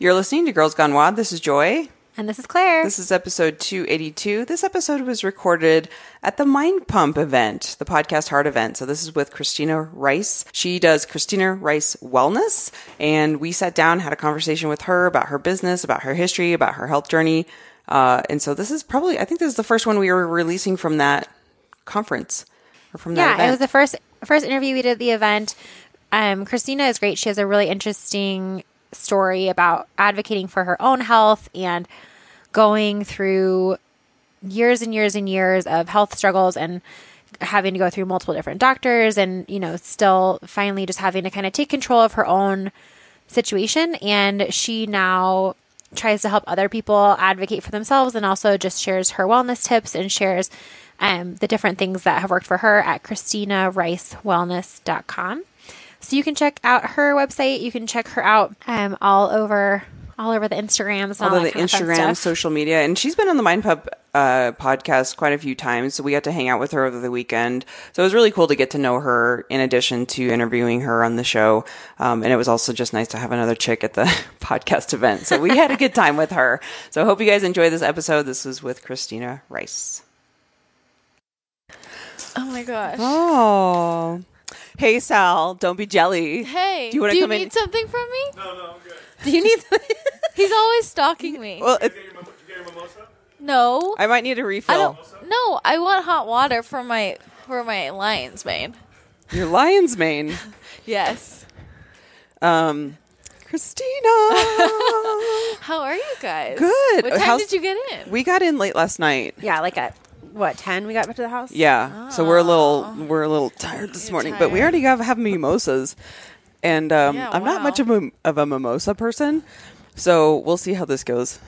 You're listening to Girls Gone WOD. This is Joy. And this is Claire. This is episode 282. This episode was recorded at the Mind Pump event, the podcast heart event. So this is with Christina Rice. She does Christina Rice Wellness. And we sat down, had a conversation with her about her business, about her history, about her health journey. Uh, and so this is probably, I think this is the first one we were releasing from that conference or from that yeah, event. it was the first first interview we did at the event. Um, Christina is great. She has a really interesting story about advocating for her own health and going through years and years and years of health struggles and having to go through multiple different doctors and you know still finally just having to kind of take control of her own situation. And she now tries to help other people advocate for themselves and also just shares her wellness tips and shares um, the different things that have worked for her at christinaricewellness.com so you can check out her website you can check her out um, all over all over the instagrams and all, all of the kind Instagram, social media, and she's been on the Mind Pump uh, podcast quite a few times. So we got to hang out with her over the weekend. So it was really cool to get to know her in addition to interviewing her on the show. Um, and it was also just nice to have another chick at the podcast event. So we had a good time with her. So I hope you guys enjoy this episode. This was with Christina Rice. Oh my gosh. Oh. Hey Sal, don't be jelly. Hey, Do you wanna do you come in? need something from me? No, no, I'm good. do you need Something? He's always stalking me. Well, it, You get your, mimo- you get your mimosa? no, I might need a refill. don't. No, I want hot water for my for my lion's mane. Your lion's mane. Yes. Um, Christina. How are you guys? Good. What time How's- did you get in? we got in late last night. yeah like at what 10 we got back to the house Yeah. So we're a little we're a little tired this You're morning, but we tired. already have, have mimosas, and um, Yeah, I'm not wow. much of a, of a mimosa person, so we'll see how this goes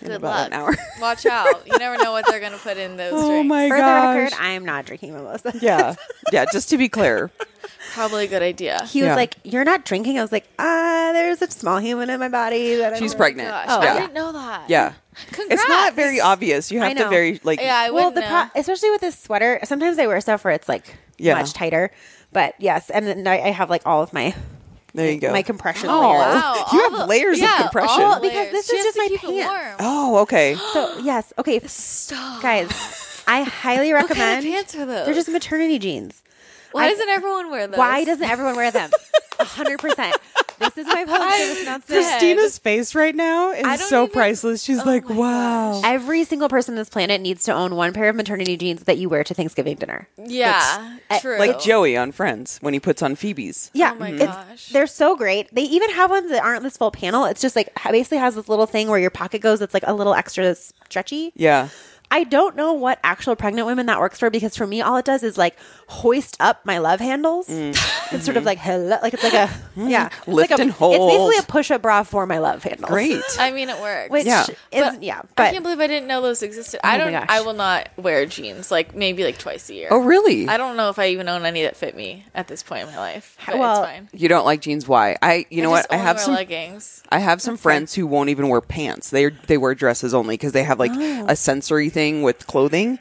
in Good about luck. an hour. Watch out. You never know what they're gonna put in those oh drinks. my for gosh! the record i am not drinking mimosa yeah, yeah. Just to be clear, Probably a good idea. he was Yeah. like you're not drinking i was like ah there's a small human in my body that I'm she's like- pregnant. Gosh, Oh, I yeah, didn't know that. yeah. Congrats. It's not very obvious. You have to very like. Yeah, I well the know. pro- especially with this sweater sometimes i wear stuff where it's like Yeah. much tighter but yes and then i I have like all of my there you go. my compression Oh. layers Wow, You all have the- layers of yeah, compression. all the Because this She is just my pants. Oh, okay. so yes okay Stop. guys i highly What kind recommend of pants are those? they're just maternity jeans Why I- doesn't everyone wear those? why doesn't everyone wear them 100% this is my public service announcement Christina's face right now is so even- priceless. She's Oh like, wow. gosh. Every single person on this planet needs to own one pair of maternity jeans that you wear to Thanksgiving dinner. Yeah, uh, true. Like Joey on Friends when he puts on Phoebe's. Yeah, Oh my it's- gosh. they're so great. They even have ones that aren't this full panel. It's just like basically has this little thing where your pocket goes. It's like a little extra stretchy. Yeah. I don't know what actual pregnant women that works for because for me, all it does is like hoist up my love handles. It's sort of like hello, like it's like a yeah, It's Mm. Lift like a, and It's basically a push-up bra for my love handles. Great. I mean, it works. Which Yeah. is But yeah, I can't believe I didn't know those existed. Oh I don't. gosh. I will not wear jeans. Like maybe like twice a year. Oh, really? I don't know if I even own any that fit me at this point in my life. But Well, it's fine. You don't like jeans? Why? I. You know I what? just I have wear some. leggings. I have some friends who won't even wear pants. They they wear dresses only because they have like Oh. a sensory thing with clothing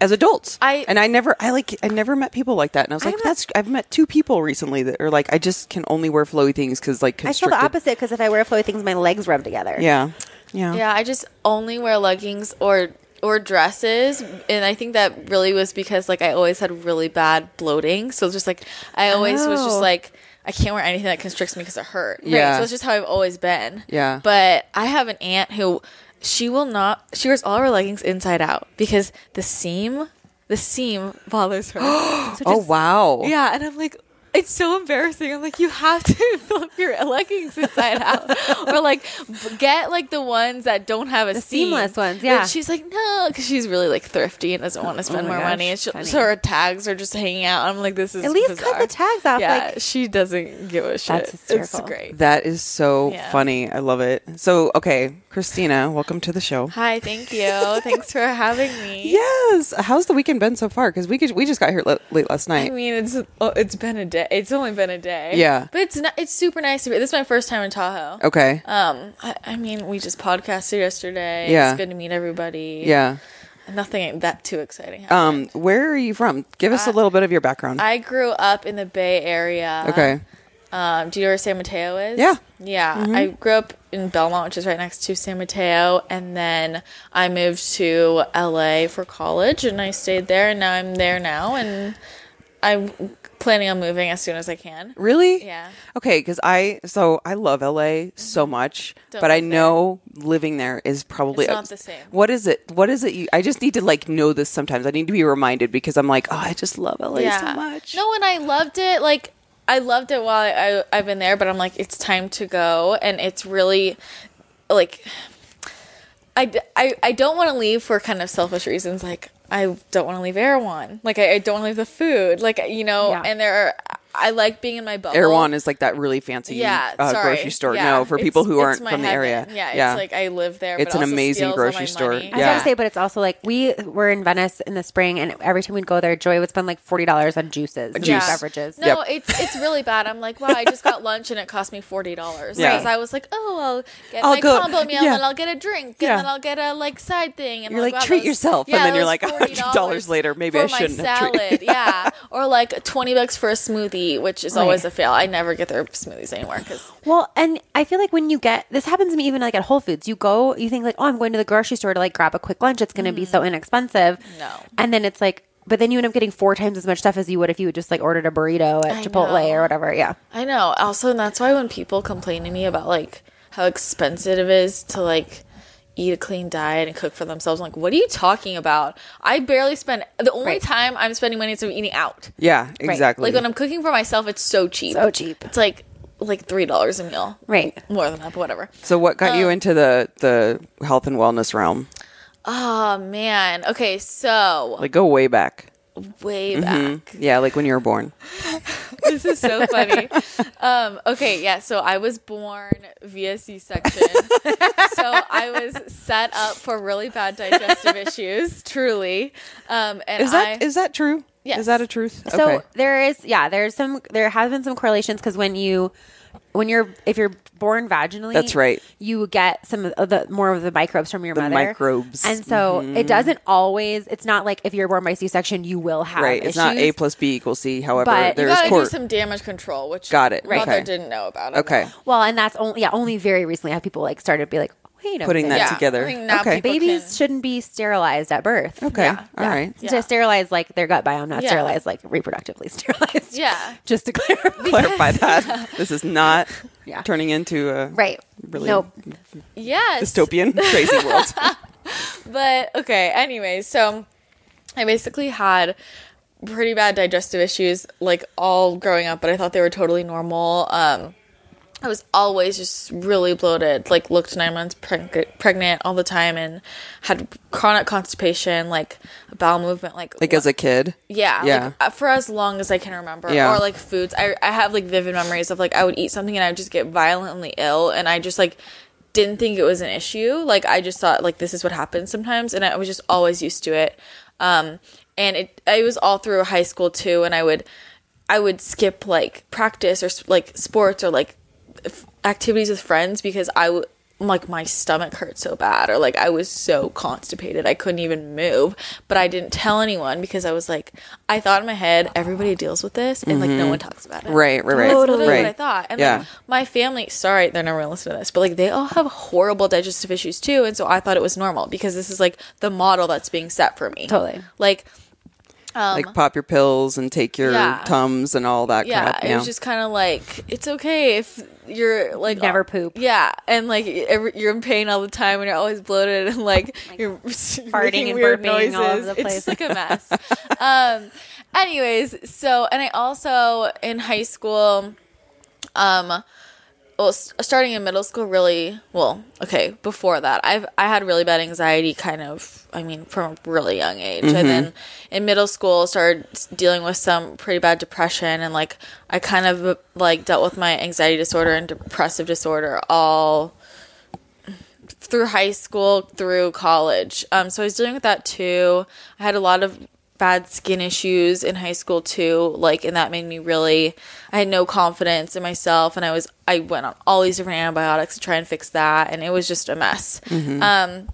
as adults. I- and I never I like I never met people like that. And I was like, I'm that's I've met two people recently that are like I just can only wear flowy things because like I feel the opposite because if I wear flowy things, my legs rub together. Yeah, yeah, Yeah, I just only wear leggings or or dresses, and I think that really was because like I always had really bad bloating. So it's just like I always was Oh. just like I can't wear anything that constricts me because it hurt. Yeah. so it's just how I've always been. Yeah. But I have an aunt who she will not. She wears all her leggings inside out because the seam, the seam bothers her. So Oh wow. Yeah, and I'm like, it's so embarrassing. I'm like, you have to fill your leggings inside out, or like get like the ones that don't have a The seam. seamless ones, But yeah. she's like, no, because she's really like thrifty and doesn't want to oh spend Oh more gosh, money. And she, funny. so her tags are just hanging out. I'm like, this is At least bizarre. cut the tags off. Yeah, Like she doesn't give a shit. That's It's great. That is so Yeah. funny. I love it. So okay, Christina, welcome to the show. Hi, thank you. Thanks for having me. Yes. How's the weekend been so far? Because we could, we just got here le- late last night. I mean, it's oh, it's been a day. It's only been a day. Yeah. but it's not, it's super nice to be. This is my first time in Tahoe. okay. Um, I, I mean, we just podcasted yesterday. Yeah. it's good to meet everybody. Yeah. nothing that too exciting. happened. Um, where are you from? Give us a little bit of your background. I grew up in the Bay Area. okay. Um, do you know where San Mateo is? Yeah. Yeah. I grew up in Belmont, which is right next to San Mateo, and then I moved to LA for college, and I stayed there, and now I'm there now, and I'm planning on moving as soon as I can. Really? Yeah. Okay, because I so I love LA so mm-hmm. much, Don't but I live there. know living there is probably It's not the same. What is it? What is it? You, I just need to like know this sometimes. I need to be reminded because I'm like, oh, I just love LA so much. No, and I loved it. Like I loved it while I, I I've been there, but I'm like, it's time to go, and it's really like I I, I don't want to leave for kind of selfish reasons. Like I don't want to leave Erewhon. Like I, I don't want to leave the food. Like you know, Yeah. and there are I like being in my bubble. Erewhon is like that really fancy yeah, uh, grocery store. Yeah, no, for people who aren't my from the area. heaven. Yeah, it's like I live there. It's but an also amazing grocery store. money. I was Yeah. gonna say, but it's also like we were in Venice in the spring, and every time we'd go there, Joy would spend like forty dollars on juices, and Juice. beverages. No, Yep. it's it's really bad. I'm like, wow, I just got lunch and it cost me forty dollars. Yeah. Because I was like, oh, I'll get I'll my go- combo meal yeah. and I'll get a drink Yeah. and then I'll get a like side thing. And You're I'm like, wow, treat that yourself. And then you're was like, $100 later, maybe I shouldn't my have treated- salad. yeah, or like twenty bucks for a smoothie, which is Right. always a fail. I never get their smoothies anymore because Well, and I feel like when you get this happens to me even like at Whole Foods, you go, you think like, oh, I'm going to the grocery store to like grab a quick lunch. It's going to be so inexpensive. Mm-hmm. No. and then it's like, but then you end up getting four times as much stuff as you would if you had just like ordered a burrito at I Chipotle know. or whatever. Yeah, I know. Also, and that's why when people complain to me about like how expensive it is to like eat a clean diet and cook for themselves, I'm like, what are you talking about? I barely spend the only Right. time I'm spending money is when eating out. Yeah, exactly. Like when I'm cooking for myself, it's so cheap. so cheap. It's like like three dollars a meal. Right. More than that, but whatever. so what got Um, you into the the health and wellness realm? Oh man. Okay, so Like go way back. Way Mm-hmm. back. Yeah, like when you were born. this is so funny. Um, okay, yeah. So I was born via C-section. so I was set up for really bad digestive issues. Truly. Um, and Is that is I, that true? Yes. Is that a truth? So okay. there is, yeah, there's some, there has been some correlations because when you, when you're, if you're born vaginally, That's right. You get some of the more of the microbes from your The mother, microbes. Mm-hmm. and so it doesn't always. It's not like if you're born by C-section, you will have Right. It's not A plus B equals C. However, But- You you gotta court. do some damage control, which Got it. Mother Okay. didn't know about. It, okay. know. Well, and that's only yeah, only very recently have people like started to be like, wait a Putting that. Yeah, together. I think now okay. people- babies can- shouldn't be sterilized at birth. Okay. Yeah. All right. Yeah. To sterilize like their gut biome, not Yeah. sterilize like reproductively sterilized. Yeah. Just to clarify. Clarify that. This is not Yeah. turning into a Right. Really? Nope. Yes. dystopian crazy world. But okay, anyway, so I basically had pretty bad digestive issues like all growing up, but I thought they were totally normal. Um I was always just really bloated, like looked 9 months preg- pregnant all the time and had chronic constipation, like bowel movement like like as a kid. yeah, Yeah. Like, uh, for as long as I can remember. Yeah. Or like foods. I I have like vivid memories of like I would eat something and I would just get violently ill and I just like didn't think it was an issue. Like I just thought like this is what happens sometimes and I was just always used to it. Um and it it was all through high school too and I would I would skip like practice or like sports or like f- activities with friends because I would like my stomach hurt so bad or like I was so constipated I couldn't even move but I didn't tell anyone because I was like I thought in my head everybody deals with this and like no one talks about it Mm-hmm. Right, right, right. that's literally right. what I thought and Yeah. then my family sorry they're never gonna listen to this but like they all have horrible digestive issues too and so I thought it was normal because this is like the model that's being set for me Totally. like um, like pop your pills and take your Yeah. tums and all that yeah, crap. Yeah, it was just kind of like it's okay if you're like Never poop. Yeah, and like every, you're in pain all the time, and you're always bloated, and like you're farting and weird burping noises. all over the It's place. just like a mess. um, anyways, so and I also in high school, um, well, starting in middle school, really well. Okay, before that, I've I had really bad anxiety, kind of. I mean, from a really young age, and then in middle school, started dealing with some pretty bad depression, and like I kind of like dealt with my anxiety disorder and depressive disorder all through high school through college. Um, so I was dealing with that too. I had a lot of bad skin issues in high school too, like, and that made me really. I had no confidence in myself, and I was I went on all these different antibiotics to try and fix that, and it was just a mess. Um,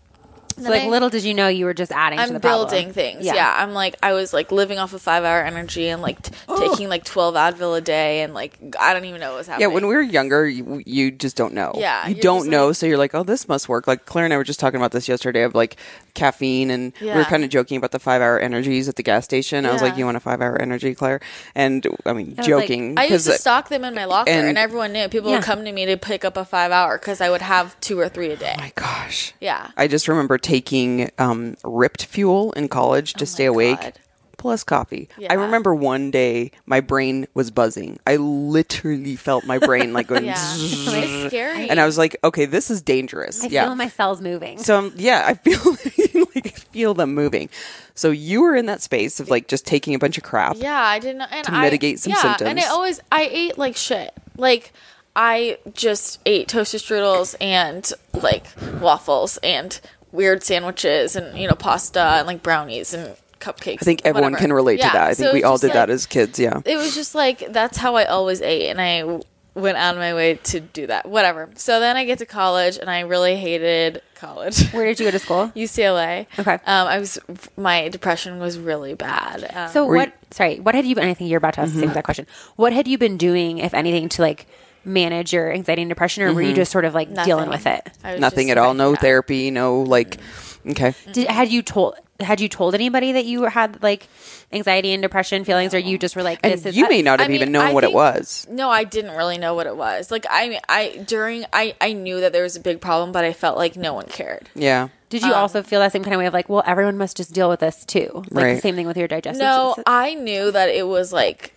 So like I- little did you know you were just adding I'm the problem. building things. Yeah. I'm like I was like living off of five hour energy and like t- taking like twelve Advil a day and like I don't even know what was happening. Yeah, when we were younger, you, you just don't know. Yeah, you don't know, like- so you're like, oh, this must work. Like Claire and I were just talking about this yesterday of like caffeine, and we were kind of joking about the five hour energies at the gas station. I was like, you want a five hour energy, Claire? And I mean, was joking. I used to 'cause, stock them in my locker, and- and, everyone knew. People Yeah. would come to me to pick up a five hour because I would have two or three a day. Oh my gosh. Yeah. I just remember taking um, ripped fuel in college to stay awake. Oh God. Plus coffee. I remember one day my brain was buzzing. I literally felt my brain like going, Yeah, it's scary. and I was like, "Okay, this is dangerous." I yeah, feel my cells moving. So um, yeah, I feel like feel them moving. So you were in that space of like just taking a bunch of crap. Yeah, I didn't. And To I- mitigate some yeah, And I always I ate like shit. Like I just ate toasted strudels and like waffles and weird sandwiches and you know pasta and like brownies and cupcakes. I think everyone whatever. can relate Yeah, to that. I so think we all just did that as kids. Yeah. it was just like that's how I always ate, and I w- went out of my way to do that. Whatever. So then I get to college, and I really hated college. Where did you go to school? UCLA. Okay. Um, I was my depression was really bad. Um, So what? you- sorry, what had you been? I think you're about to ask the same exact question. What had you been doing, if anything, to like manage your anxiety and depression, or were you mm-hmm. just sort of like dealing with it? Nothing at all. No yeah. therapy. No like. Okay. Mm-hmm. Did, had you told? Had you told anybody that you had like anxiety and depression feelings, or you just were like, And "This is"? you may not I have even mean, known I what it was. No, I didn't really know what it was. Like I, I during I, I knew that there was a big problem, but I felt like no one cared. Yeah. Did you um, also feel that same kind of way of like, well, everyone must just deal with this too? Like the same thing with your digestive. No, system? I knew that it was like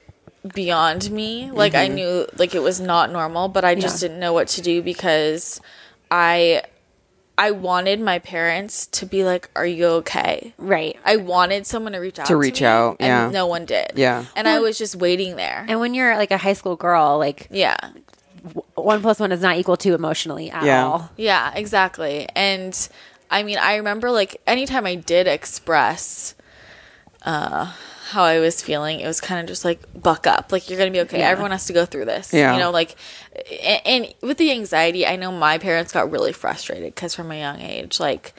beyond me. Like I knew like it was not normal, but I just Yeah. didn't know what to do because I I wanted my parents to be like, "Are you okay?" right. I wanted someone to reach out To reach me, out, yeah. and no one did. Yeah. and I was just waiting there. And when you're like a high school girl, like yeah, one plus one is not equal to emotionally at Yeah. all. Yeah, exactly. And I mean, I remember like anytime I did express uh how I was feeling, it was kind of just like buck up. Like you're to be okay. Yeah. Everyone has to go through this. Yeah. You know, like and, and with the anxiety, I know my parents got really frustrated cuz from a young age like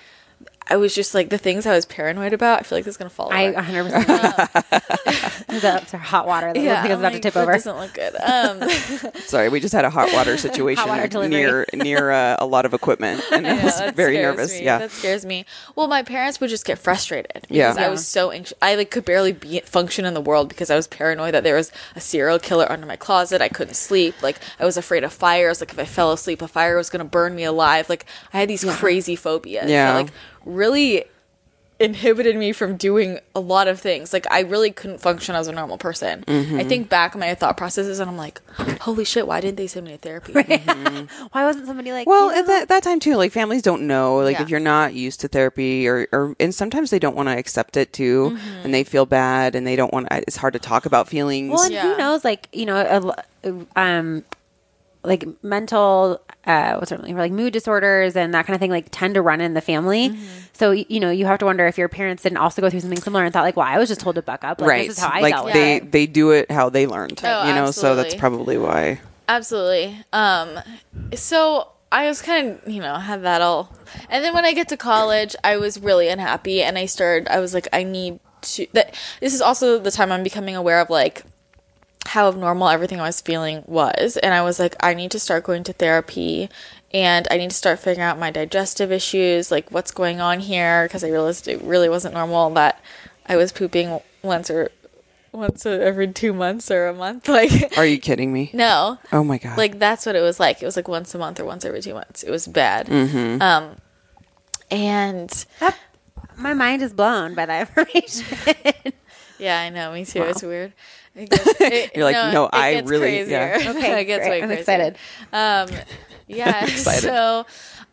I was just like the things I was paranoid about. I feel like this is gonna fall. I 100%. That's hot water that looks like it's I'm about to tip over. Doesn't look good. Um, Sorry, we just had a hot water situation water near near uh, a lot of equipment, and I Yeah, was very nervous. me. Yeah. that scares me. Well, my parents would just get frustrated Yeah. because I was so anxious. I like could barely be function in the world because I was paranoid that there was a serial killer under my closet. I couldn't sleep. Like I was afraid of fires. Like if I fell asleep, a fire was going to burn me alive. Like I had these crazy phobias. Yeah. that, like really inhibited me from doing a lot of things. Like I really couldn't function as a normal person. Mm-hmm. I think back on my thought processes and I'm like, holy shit, why didn't they send me to therapy? Why wasn't somebody like, Well, you know, at that, that time too, like families don't know, like Yeah. if you're not used to therapy, or, or and sometimes they don't want to accept it too, Mm-hmm. and they feel bad, and they don't want. It's hard to talk about feelings. Well, and Yeah. who knows? Like you know, a lo- um, like mental, uh, what's it like mood disorders and that kind of thing, like tend to run in the family. Mm-hmm. So you know, you have to wonder if your parents didn't also go through something similar and thought like, "Well, I was just told to buck up. Like, right? This is how I like dealt with they it." they do it how they learned, Oh, you know. So that's probably why. Absolutely. Um, so I was kind of, you know, had that all. And then when I get to college, I was really unhappy and I started, I was like, I need to, that this is also the time I'm becoming aware of like how abnormal everything I was feeling was. And I was like, I need to start going to therapy and I need to start figuring out my digestive issues, like what's going on here. Cause I realized it really wasn't normal that I was pooping once or once every two months or a month. Like, Are you kidding me? no. Oh my god! Like that's what it was like. It was like once a month or once every two months. It was bad. Mm-hmm. Um, and That- my mind is blown by that information. yeah, I know. Me too. It's weird. It gets, it, You're like, no, it I really- yeah. Okay, it gets great. way I'm crazier. excited. Um, yeah. excited. So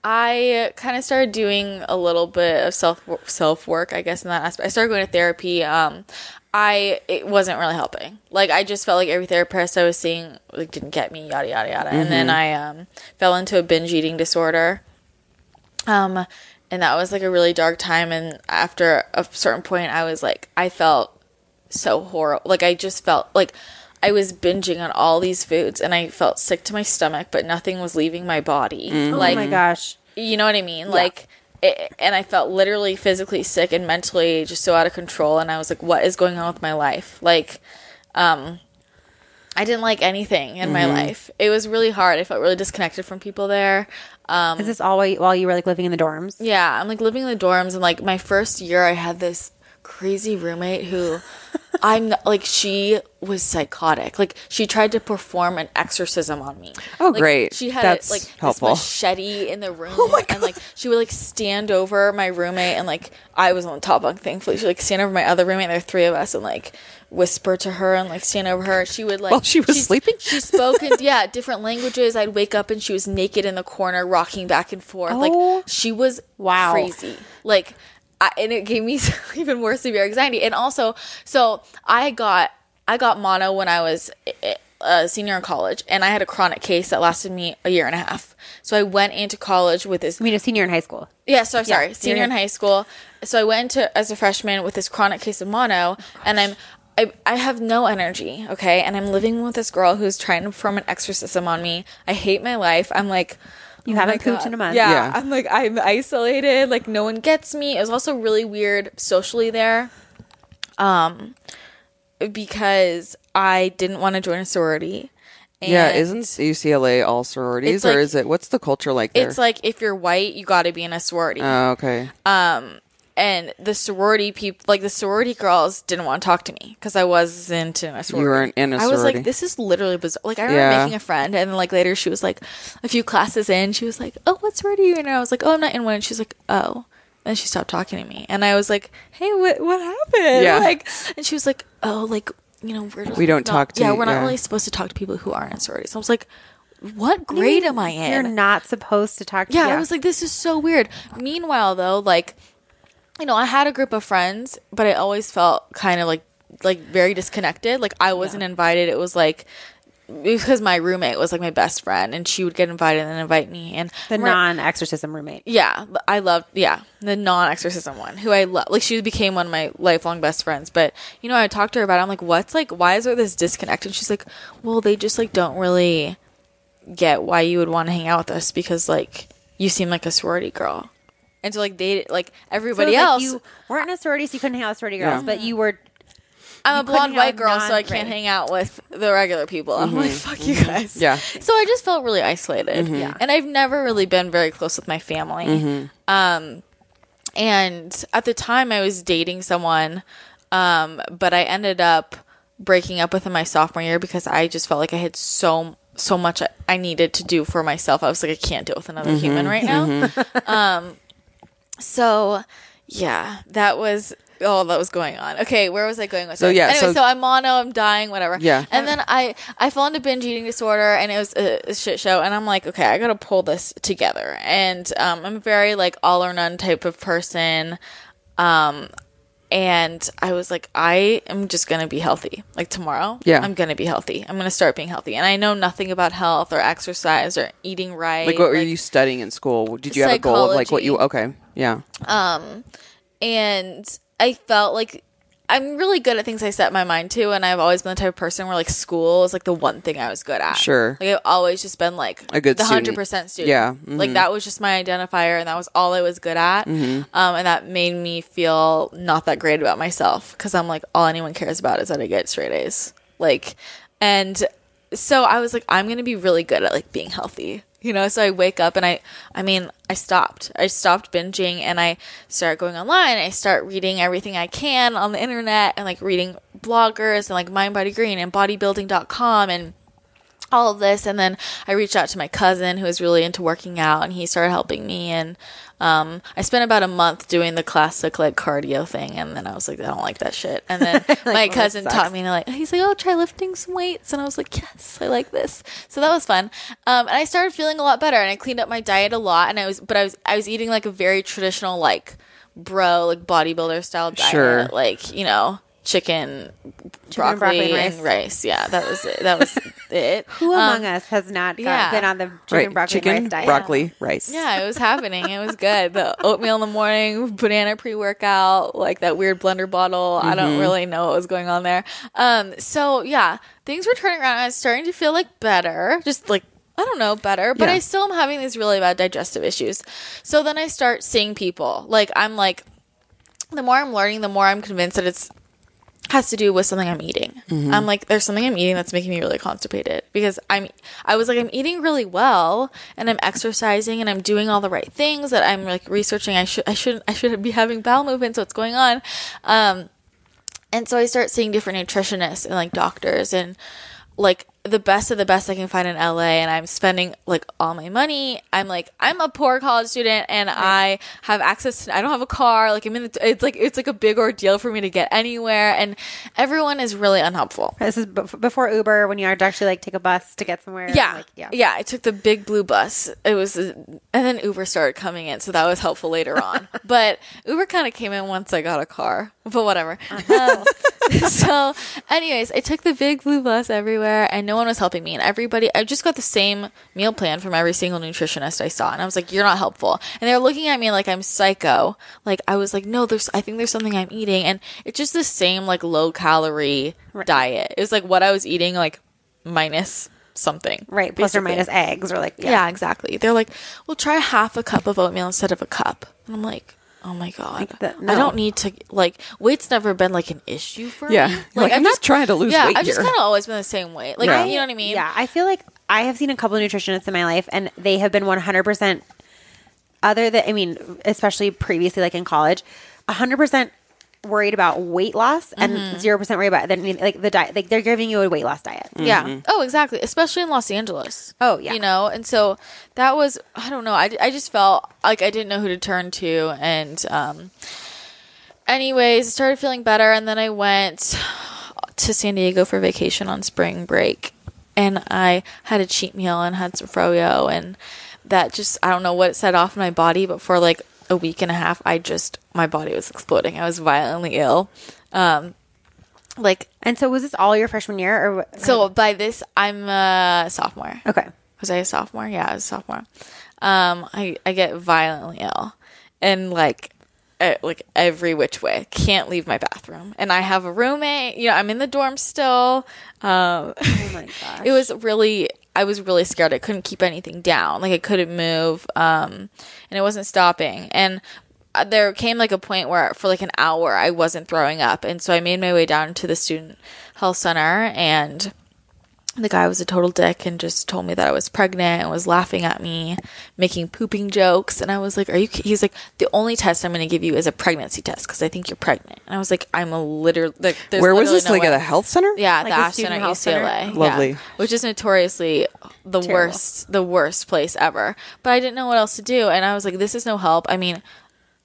I kind of started doing a little bit of self self work, I guess, in that aspect. I started going to therapy. Um, I it wasn't really helping. Like I just felt like every therapist I was seeing like didn't get me, yada yada yada. And then I um, fell into a binge eating disorder. Um, and that was like a really dark time. And after a certain point, I was like, I felt so horrible. Like I just felt like I was binging on all these foods, and I felt sick to my stomach, but nothing was leaving my body. oh like, my gosh. you know what I mean? Like, it, and I felt literally physically sick and mentally just so out of control. And I was like, what is going on with my life? Like, um, I didn't like anything in my life. It was really hard. I felt really disconnected from people there. Um, Is this all while you, while you were like living in the dorms? yeah, I'm like living in the dorms, and like my first year, I had this crazy roommate who I'm like she was psychotic. Like she tried to perform an exorcism on me. Oh, Like, great. She had That's like helpful. this machete in the room, Oh my and like she would like stand over my roommate, and like I was on the top bunk. Thankfully, she like stand over my other roommate. There were three of us, and like whisper to her and like stand over her. She would like While she was sleeping? She spoke in yeah different languages. I'd wake up and she was naked in the corner, rocking back and forth. Oh. Like she was Wow. crazy. Like, I, and it gave me even more severe anxiety. And also, so I got I got mono when I was eh, a senior in college, and I had a chronic case that lasted me a year and a half. So I went into college with this I mean, a senior in high school. yeah, so sorry, you're senior in high school. So I went into as a freshman with this chronic case of mono, and I'm I, I have no energy, okay, and I'm living with this girl who's trying to perform an exorcism on me. I hate my life. I'm like. You oh haven't my pooped God. in a month. Yeah, Yeah. I'm like I'm isolated. Like no one gets me. It was also really weird socially there, um, because I didn't want to join a sorority. yeah, isn't UCLA all sororities, It's or like- is it? What's the culture like there? it's like if you're white, you got to be in a sorority. oh, okay. And the sorority people like the sorority girls didn't want to talk to me because i wasn't in a sorority. Weren't in a i was like this is literally bizarre like i remember Yeah. making a friend and then like later she was like a few classes in she was like oh what sorority are you in? And i was like oh i'm not in one. And she's like oh. And she stopped talking to me. And i was like hey what what happened? Yeah. like and she was like oh like you know we're just We don't not- talk to yeah we're not yeah. really supposed to talk to people who aren't in sororities. I was like what grade am i in? You're not supposed to talk to yeah, I was like, this is so weird. Meanwhile, though, like, you know, I had a group of friends, but I always felt kind of like, like very disconnected. Like I wasn't invited. It was like because my roommate was like my best friend, and she would get invited and invite me. And the non exorcism roommate. yeah, I loved yeah the non exorcism one who I love. Like she became one of my lifelong best friends. But you know, I talked to her about. it. I'm like, what's like, why is there this disconnect? And she's like, well, they just like don't really get why you would want to hang out with us because like you seem like a sorority girl. And so like they like So everybody like else. you weren't in a sorority, so you couldn't hang out with sorority girls, Yeah. but you were. I'm a you couldn't blonde white with girl, so I can't right. hang out with the regular people. I'm like, fuck you guys. Yeah. So I just felt really isolated. Yeah. And I've never really been very close with my family. Um, and at the time I was dating someone, um, but I ended up breaking up with him my sophomore year because I just felt like I had so so much I- I needed to do for myself. I was like, I can't deal with another human right now. um, so yeah, that was all that was going on. Okay, where was I going with So, this? yeah, anyway, so- so, I'm mono, I'm dying, whatever. Yeah. and then I I fell into binge eating disorder, and it was a, a shit show. And I'm like, okay, I gotta pull this together. And um, I'm a very like all or none type of person. Um, and I was like, I am just gonna be healthy. Like tomorrow, Yeah. I'm gonna be healthy. I'm gonna start being healthy. And I know nothing about health or exercise or eating right. Like, what were you studying in school? Did you have a goal of like what you? Okay, yeah. Um, and I felt like I'm really good at things I set my mind to, and I've always been the type of person where like school is like the one thing I was good at. Sure. like I've always just been like A good the hundred percent student. Yeah, mm-hmm. like that was just my identifier, and that was all I was good at. Um, and that made me feel not that great about myself because I'm like all anyone cares about is that I get straight A's. Like, and so I was like, I'm gonna be really good at like being healthy. You know, so I wake up and I, I mean, I stopped. I stopped binging and I start going online. I start reading everything I can on the internet and like reading bloggers and like Mind Body Green and bodybuilding.com and all of this and then i reached out to my cousin who was really into working out and he started helping me and um, i spent about a month doing the classic like cardio thing and then i was like i don't like that shit. And then my well, cousin taught me and like he's like oh try lifting some weights and i was like yes i like this. So that was fun. Um, and i started feeling a lot better and i cleaned up my diet a lot and i was but i was i was eating like a very traditional like bro like bodybuilder style diet Sure. like you know chicken, Chicken, broccoli, broccoli, and and rice. rice. Yeah, that was it. That was it. Who Um, among us has not got, yeah. been on the chicken, Right, broccoli, chicken, and rice diet? broccoli, rice. Yeah, it was happening. It was good. The oatmeal in the morning, banana pre workout, like that weird blender bottle. I don't really know what was going on there. Um, so yeah, things were turning around. I was starting to feel like better, just like I don't know, better, but Yeah. I still am having these really bad digestive issues. So then I start seeing people. Like I'm like the more I'm learning, the more I'm convinced that it's has to do with something I'm eating. I'm like, there's something I'm eating that's making me really constipated because I'm, I was like, I'm eating really well and I'm exercising and I'm doing all the right things that I'm like researching. I should, I shouldn't, I should be having bowel movements. What's going on? Um, and so I start seeing different nutritionists and like doctors and like the best of the best I can find in LA and I'm spending like all my money. I'm like I'm a poor college student and I have access to I don't have a car. Like I'm in the it's like it's like a big ordeal for me to get anywhere and everyone is really unhelpful. This is bef- before Uber when you had to actually like take a bus to get somewhere. Yeah, Like, yeah, yeah. I took the big blue bus. It was, and then Uber started coming in, so that was helpful later on. but Uber kind of came in once I got a car. But whatever. Um, so, anyways, I took the big blue bus everywhere, and no one was helping me. And everybody, I just got the same meal plan from every single nutritionist I saw, and I was like, "You're not helpful." And they were looking at me like I'm psycho. Like I was like, "No, there's. I think there's something I'm eating," and it's just the same like low calorie diet. It was like what I was eating, like minus something. Right. Plus or minus eggs or like, Yeah. yeah. exactly. They're like, well, try half a cup of oatmeal instead of a cup. And I'm like, oh my God. the- I no. don't need to, like, weight's never been like an issue for Yeah. me. Like, I'm I've not trying to lose yeah, weight I've just kind of always been the same weight. Like, Yeah. you know what I mean? Yeah, I feel like I have seen a couple of nutritionists in my life, and they have been 100% other than, I mean, especially previously, like in college, 100% worried about weight loss and Mm-hmm. 0% worried about then like the diet. Like they're giving you a weight loss diet. Yeah. Oh, exactly. Especially in Los Angeles. Oh, yeah. You know, and so that was I don't know. I, I just felt like I didn't know who to turn to, and um, anyways, I started feeling better, and then I went to San Diego for vacation on spring break, and I had a cheat meal and had some froyo, and that just I don't know what it set off in my body, but for like a week and a half, I just my body was exploding. I was violently ill. Um, like And so was this all your freshman year or so by this I'm a sophomore. Okay. Was I a sophomore? Yeah, I was a sophomore. Um, I I get violently ill, and like, like every which way. Can't leave my bathroom, and I have a roommate. You know, I'm in the dorm still. Um, Oh my gosh. it was really I was really scared. I couldn't keep anything down. Like I couldn't move. Um, and it wasn't stopping. And uh, there came like a point where for like an hour I wasn't throwing up, and so I made my way down to the student health center and the guy was a total dick and just told me that I was pregnant and was laughing at me, making pooping jokes. And I was like, "Are you?" He's like, "The only test I'm going to give you is a pregnancy test because I think you're pregnant." And I was like, "I'm a literally like." there's Where was this? no like way. at a health center? Yeah, Like the the Ashton at health center? UCLA. Lovely. Yeah, which is notoriously the Terrible. worst, the worst place ever. But I didn't know what else to do, and I was like, "This is no help." I mean,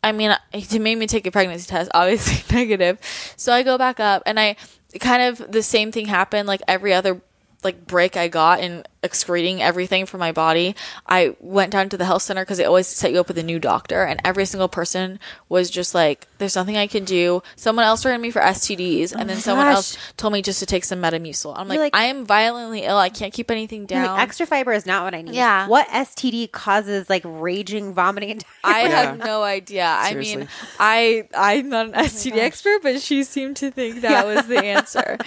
I mean, it made me take a pregnancy test, obviously negative. So I go back up, and I kind of the same thing happened like every other like break I got in excreting everything from my body. I went down to the health center because they always set you up with a new doctor, and every single person was just like, "There's nothing I can do." Someone else ran me for STDs, and then someone gosh. else told me just to take some Metamucil. I'm like, like- I am violently ill. I can't keep anything down. like, extra fiber is not what I need. Yeah. What STD causes like raging, vomiting, and I diarrhea? have no idea. I mean, I I'm not an STD expert, but she seemed to think that was the answer.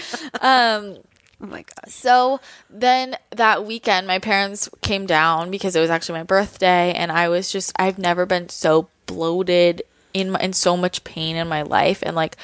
Um, Oh my gosh. so then that weekend, my parents came down because it was actually my birthday, and I was just I've never been so bloated in my, in so much pain in my life, and like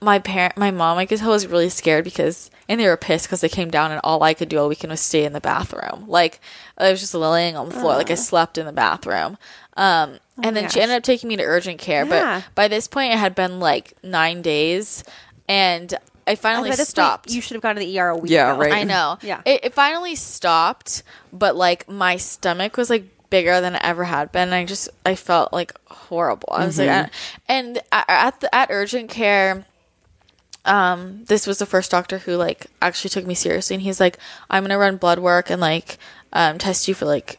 my parent, my mom, I could tell was really scared because, and they were pissed because they came down and all I could do all weekend was stay in the bathroom. Like I was just laying on the floor, like I slept in the bathroom. Um, and then she ended up taking me to urgent care, Yeah. but by this point it had been like nine days, and I finally By this point, stopped. you should have gone to the ER a week Yeah, ago. right. I know. Yeah. It, it finally stopped, but like my stomach was like bigger than it ever had been. I just I felt like horrible. I was like, I, and at at, the, at urgent care. Um, this was the first doctor who like actually took me seriously, and he's like, "I'm gonna run blood work and like um, test you for like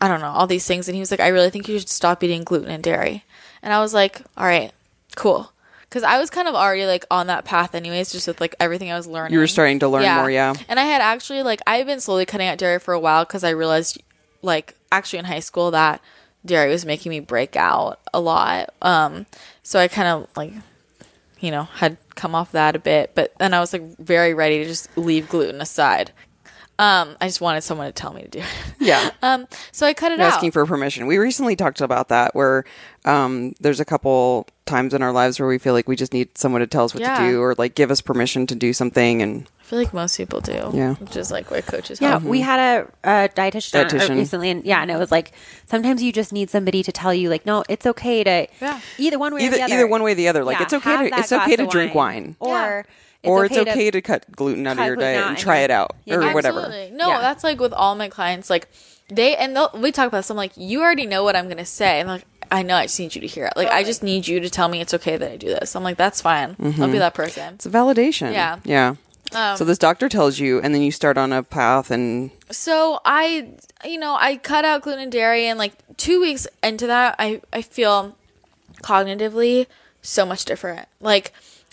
I don't know all these things." And he was like, "I really think you should stop eating gluten and dairy." And I was like, "All right, cool," because I was kind of already like on that path anyways, just with like everything I was learning. You were starting to learn more, yeah. And I had actually like I've been slowly cutting out dairy for a while because I realized like actually in high school that dairy was making me break out a lot. Um, so I kind of like you know had come off that a bit, but then I was like very ready to just leave gluten aside. Um, I just wanted someone to tell me to do it. Yeah. Um, so I cut it You're out. asking for permission. We recently talked about that where um, there's a couple times in our lives where we feel like we just need someone to tell us what Yeah. to do or like give us permission to do something and I feel like most people do. Yeah. Which is like what coaches Yeah, have. we had a, a dietitian, on- or Dietitian. recently, and yeah, and it was like sometimes you just need somebody to tell you, like, no, it's okay to Yeah. either one way either or the other. either one way or the other. Like Yeah, it's okay to it's okay to drink wine. or Yeah. or it's okay to, cut gluten out of your diet and and try it out Yeah, or whatever. No, Yeah. that's like with all my clients. Like they and we talk about this. I'm like, you already know what I'm gonna say, and like I know I just need you to hear it. Like I just need you to tell me it's okay that I do this. I'm like, that's fine. I'll be that person. It's a validation. Yeah. Yeah. Um, so this doctor tells you and then you start on a path and So I, you know, I cut out gluten and dairy, and like two weeks into that, I I feel cognitively so much different. Like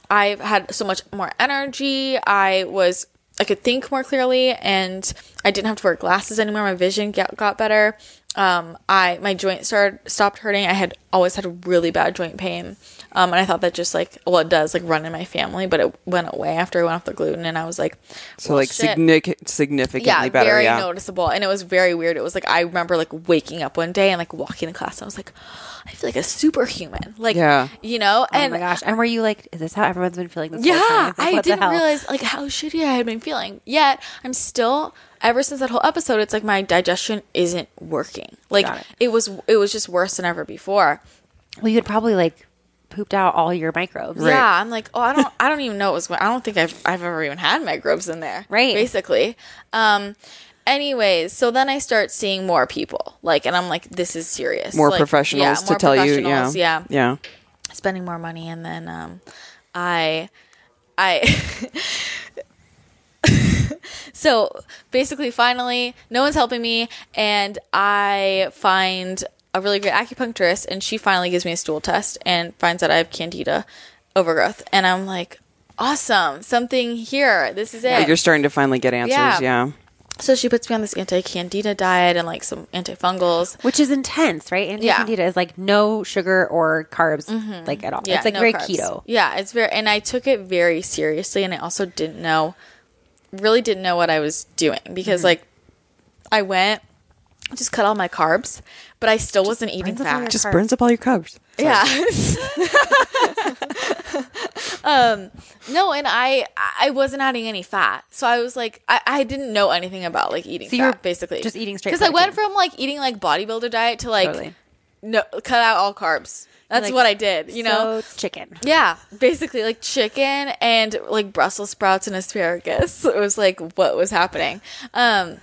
I've had so much more energy. I was I could think more clearly, and I didn't have to wear glasses anymore. My vision got, got better. Um, I my joint started stopped hurting. I had always had really bad joint pain, um, and I thought that just like well, it does like run in my family, but it went away after I went off the gluten, and I was like, so like shit significant significantly yeah, better. very yeah. noticeable. And it was very weird. It was like I remember like waking up one day and like walking to class and I was like, I feel like a superhuman. Like Yeah. you know? Oh And my gosh! And were you like, is this how everyone's been feeling this whole yeah. Like, I didn't realize like how shitty I had been feeling. Yet I'm still ever since that whole episode, it's like my digestion isn't working. Like it. it. was it was just worse than ever before. Well, you had probably like pooped out all your microbes. Yeah, I'm like, oh, I don't, I don't even know what was. I don't think I've, I've ever even had microbes in there. Right. Basically. Um. Anyways, so then I start seeing more people, like, and I'm like, this is serious. More Like, professionals yeah, to more tell you. Yeah. yeah, Yeah. spending more money, and then um, I, I. so basically, finally, no one's helping me, and I find a really great acupuncturist, and she finally gives me a stool test and finds out I have candida overgrowth, and I'm like, awesome, something here. This is it. But you're starting to finally get answers. Yeah. Yeah. so she puts me on this anti-candida diet and like some antifungals. Which is intense, right? Anti candida is like no sugar or carbs, like at all. Yeah, it's like no very carbs. keto. Yeah, it's very, and I took it very seriously, and I also didn't know, really didn't know what I was doing because Mm-hmm. like, I went, just cut all my carbs, but I still wasn't eating burns up all your fat. Just Carbs. burns up all your carbs. Yeah. um, no, and I I wasn't adding any fat, so I was like, I, I didn't know anything about like eating So you were fat, basically, just eating straight Because I went from like eating like bodybuilder diet to like Totally. no cut out all carbs. That's Like, what I did, you know. Chicken. Yeah, basically like chicken and like Brussels sprouts and asparagus. It was like what was happening. Um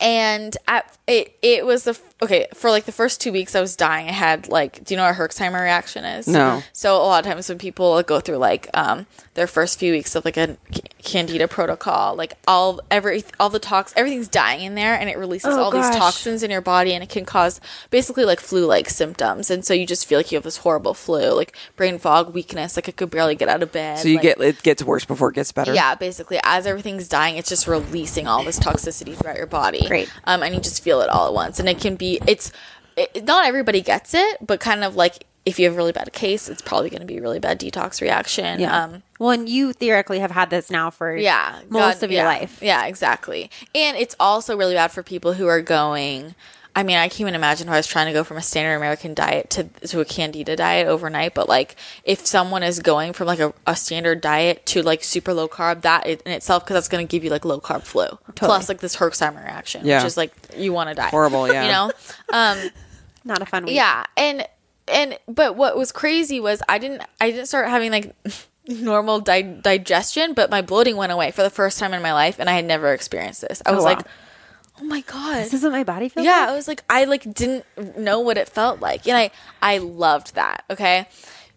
and at, it it was the okay for like the first two weeks I was dying. I had like, do you know what a Herxheimer reaction is? No. So a lot of times when people like, go through like um their first few weeks of like a candida protocol, like all every all the tox everything's dying in there, and it releases Oh, all gosh. these toxins in your body, and it can cause basically like flu like symptoms, and so you just feel like you have this horrible flu, like brain fog, weakness, like I could barely get out of bed. So you like- get it gets worse before it gets better. yeah, basically, as everything's dying, it's just releasing all this toxicity throughout your body. Great. Um, and you just feel it all at once, and it can be it's it, not everybody gets it, but kind of like if you have a really bad case, it's probably going to be a really bad detox reaction. Yeah. Um, well, and you theoretically have had this now for yeah, most God- of your yeah. life. Yeah, exactly. And it's also really bad for people who are going. I mean, I can't even imagine if I was trying to go from a standard American diet to to a candida diet overnight. But like, if someone is going from like a, a standard diet to like super low carb, that in itself because that's going to give you like low carb flu plus like this Herxheimer reaction, Yeah. which is like you want to die. Horrible, yeah. You know. Um, Not a fun week. yeah, and and but what was crazy was I didn't I didn't start having like normal di- digestion, but my bloating went away for the first time in my life, and I had never experienced this. I was wow. like, oh my god. This is what my body feels yeah, like? I was like, I like didn't know what it felt like, and I I loved that. Okay.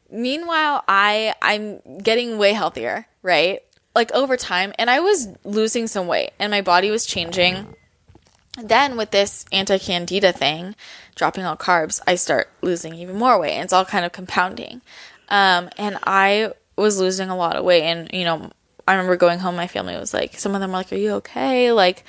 Meanwhile, I I'm getting way healthier, right? Like over time, and I was losing some weight, and my body was changing. Then with this anti-candida thing, dropping all carbs, I start losing even more weight, and it's all kind of compounding. Um, and I was losing a lot of weight, and you know, I remember going home. My family was like, some of them were like, "Are you okay?" Like,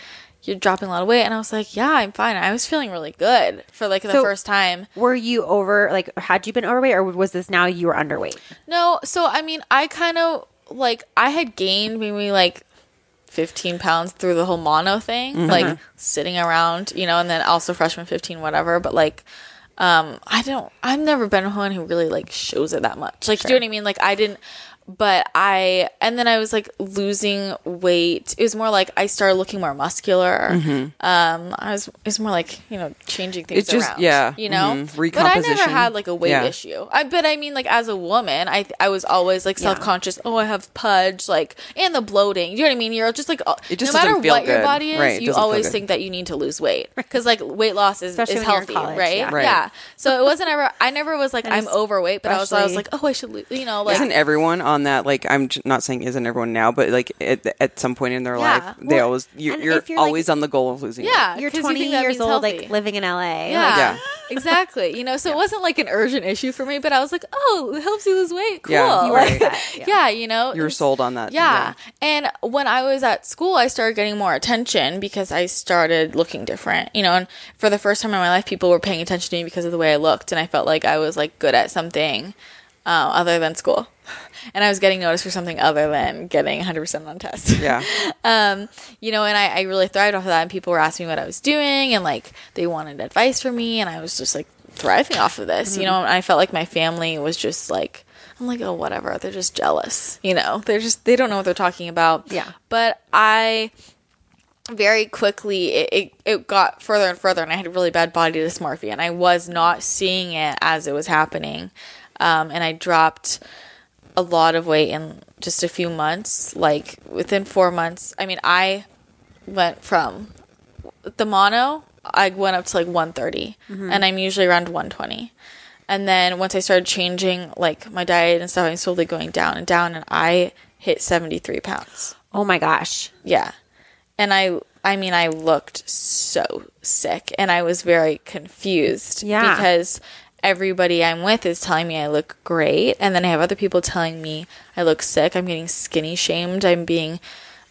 you're dropping a lot of weight, and I was like, "Yeah, I'm fine." I was feeling really good for like the So- first time. Were you over, like, had you been overweight or was this now you were underweight? No, so I mean, I kind of like I had gained maybe like 15 pounds through the whole mono thing, Mm-hmm. like sitting around, you know, and then also freshman 15, whatever. But like, um, I don't, I've never been one who really like shows it that much. Like, do you know what I mean? Like, I didn't, but I, and then I was like losing weight. It was more like I started looking more muscular. Um, I was, it was more like, you know, changing things It's just- around. yeah, You know? mhm. But I never had like a weight Yeah. issue. I, but I mean, like as a woman, I I was always like self conscious. Oh, I have pudge, like, and the bloating. You know what I mean? You're just like, uh, It just no matter doesn't feel what your body is, Right, you always think that you need to lose weight because like weight loss is, Especially is when you're in healthy, college, right? yeah. Right. Yeah. So it wasn't ever. I never was like I'm overweight, but I was always especially- like, oh, I should lose. You know, like Isn't everyone on that? Like, I'm j- not saying isn't everyone now, but like at, at some point in their Yeah. life, they Well, always you, and you're, if you're, like- always on the goal of losing. weight. yeah, You're 'cause you 20 think that years means old, healthy. like living in LA. Yeah, Like, Yeah. exactly. You know, so it wasn't like an urgent issue for me, but I was like, oh, it helps you lose weight. Cool. Yeah, you were Like, set, yeah. yeah. you know, you were sold on that. Yeah. And when I was at school, I started getting more attention because I started looking different, you know, and for the first time in my life, people were paying attention to me because of the way I looked. And I felt like I was like good at something uh, other than school. And I was getting noticed for something other than getting 100% on tests. Yeah. um, you know, and I, I really thrived off of that. And people were asking me what I was doing and like they wanted advice from me. And I was just like thriving off of this, you know, and I felt like my family was just like, I'm like, oh, whatever. They're just jealous, you know, they're just, they don't know what they're talking about. Yeah. But I very quickly, it, it, it got further and further, and I had a really bad body dysmorphia, and I was not seeing it as it was happening. Um, and I dropped a lot of weight in just a few months. Like within four months, I mean, I went from the mono, I went up to like 130, mm-hmm. and I'm usually around 120. And then once I started changing like my diet and stuff, I'm slowly going down and down, and I hit 73 pounds. Oh my gosh. Yeah. And I I mean I looked so sick and I was very confused Yeah. because everybody I'm with is telling me I look great and then I have other people telling me I look sick. I'm getting skinny shamed. I'm being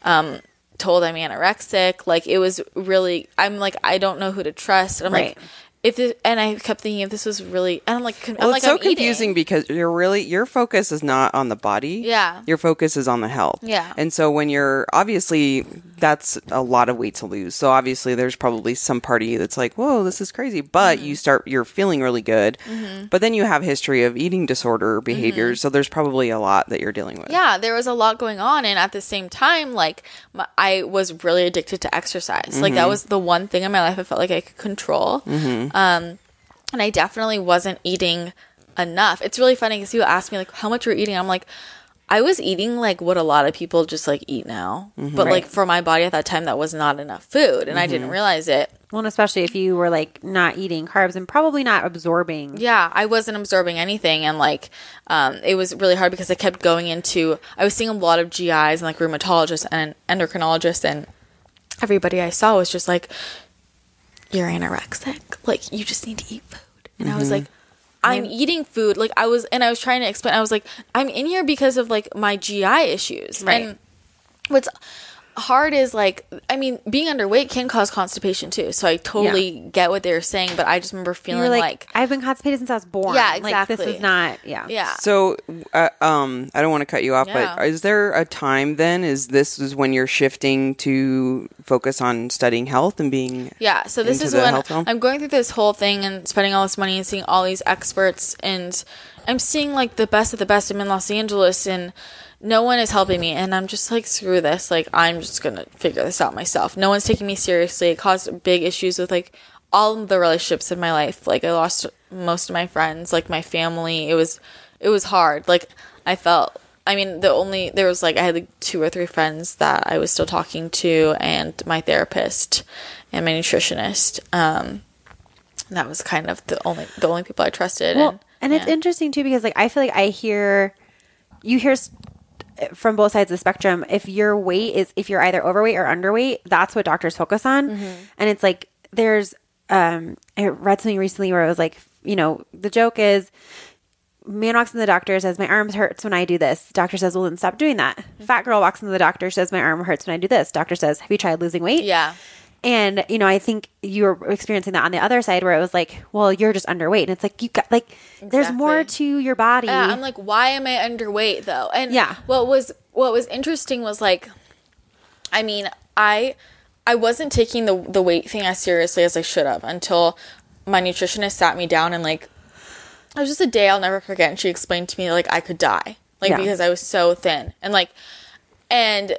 um told I'm anorexic. Like it was really I'm like I don't know who to trust. I'm Right. like if this, and I kept thinking if this was really and I'm like con- Well, I'm it's like so I'm eating. confusing because you're really your focus is not on the body. Yeah. Your focus is on the health. Yeah. And so when you're obviously that's a lot of weight to lose. So obviously there's probably some party that's like, "Whoa, this is crazy." But Mm-hmm. you start you're feeling really good. But then you have history of eating disorder behaviors, so there's probably a lot that you're dealing with. Mm-hmm. yeah there was a lot going on and at the same time like my, i was really addicted to exercise like Mm-hmm. that was the one thing in my life i felt like i could control um and i definitely wasn't eating enough it's really funny because people ask me like how much you're eating i'm like i was eating like what a lot of people just like eat now Mm-hmm. but like for my body at that time that was not enough food and i didn't realize it Well, and especially if you were like not eating carbs and probably not absorbing. Yeah, I wasn't absorbing anything, and like, um, it was really hard because I kept going into. I was seeing a lot of GIs and like rheumatologists and endocrinologists, and everybody I saw was just like, "You're anorexic. Like, you just need to eat food." And I was mm-hmm. like, "I'm eating food." Like, I was, and I was trying to explain. I was like, "I'm in here because of like my GI issues." Right. And what's hard is like i mean being underweight can cause constipation too so i totally get what they were saying but i just remember feeling like, like I've been constipated since I was born. Yeah, Like, this is not, yeah. yeah So, uh, um, I don't want to cut you off, Yeah. but is there a time then? Is this is when you're shifting to focus on studying health and being? Yeah, so this is when? I'm going through this whole thing and spending all this money and seeing all these experts and I'm seeing like the best of the best. I'm in Los Angeles and no one is helping me and I'm just like screw this. Like I'm just to figure this out myself. No one's taking me seriously. It caused big issues with like all of the relationships in my life. Like I lost most of my friends, like my family. It was it was hard. Like I felt I mean, the only there was like I had like two or three friends that I was still talking to, and my therapist and my nutritionist. Um, that was kind of the only the only people I trusted. Well, and and it's interesting too because like I feel like I hear you hear from both sides of the spectrum. If your weight is if you're either overweight or underweight, that's what doctors focus on. Mm-hmm. And it's like there's um I read something recently where it was like you know the joke is man walks in the doctor says my arms hurts when I do this. Doctor says well then stop doing that. Mm-hmm. Fat girl walks into the doctor says my arm hurts when I do this. Doctor says have you tried losing weight? yeah, And you know, I think you were experiencing that on the other side, where it was like, "Well, you're just underweight," and it's like you got like, there's more to your body. yeah. I'm like, why am I underweight though? And Yeah. what was what was interesting was like. I mean, I I wasn't taking the the weight thing as seriously as I should have until my nutritionist sat me down and like it was just a day I'll never forget and she explained to me like I could die. Like Yeah. because I was so thin. And like and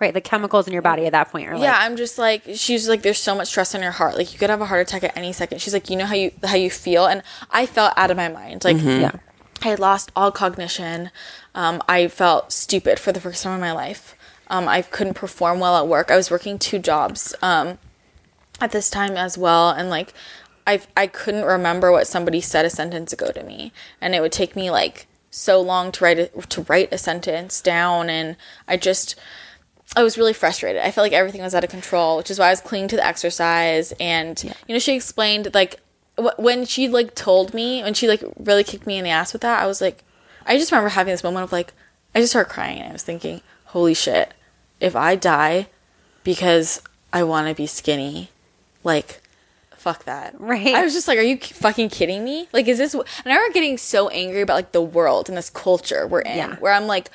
Right. The chemicals in your body at that point are yeah, I'm just like she's like there's so much stress in your heart. Like you could have a heart attack at any second. She's like, "You know how you how you feel?" And I felt out of my mind. Like yeah. I had lost all cognition. Um, I felt stupid for the first time in my life. Um, I couldn't perform well at work. I was working two jobs um, at this time as well, and like I I couldn't remember what somebody said a sentence ago to me, and it would take me like so long to write a, to write a sentence down, and I just I was really frustrated. I felt like everything was out of control, which is why I was clinging to the exercise. And you know, she explained like wh- when she like told me when she like really kicked me in the ass with that. I was like, I just remember having this moment of like, I just started crying. And I was thinking, holy shit, if I die because I want to be skinny, like. Fuck that. Right. I was just like, are you k- fucking kidding me? Like, is this. wh- And I remember getting so angry about, like, the world and this culture we're in, Yeah. where I'm like,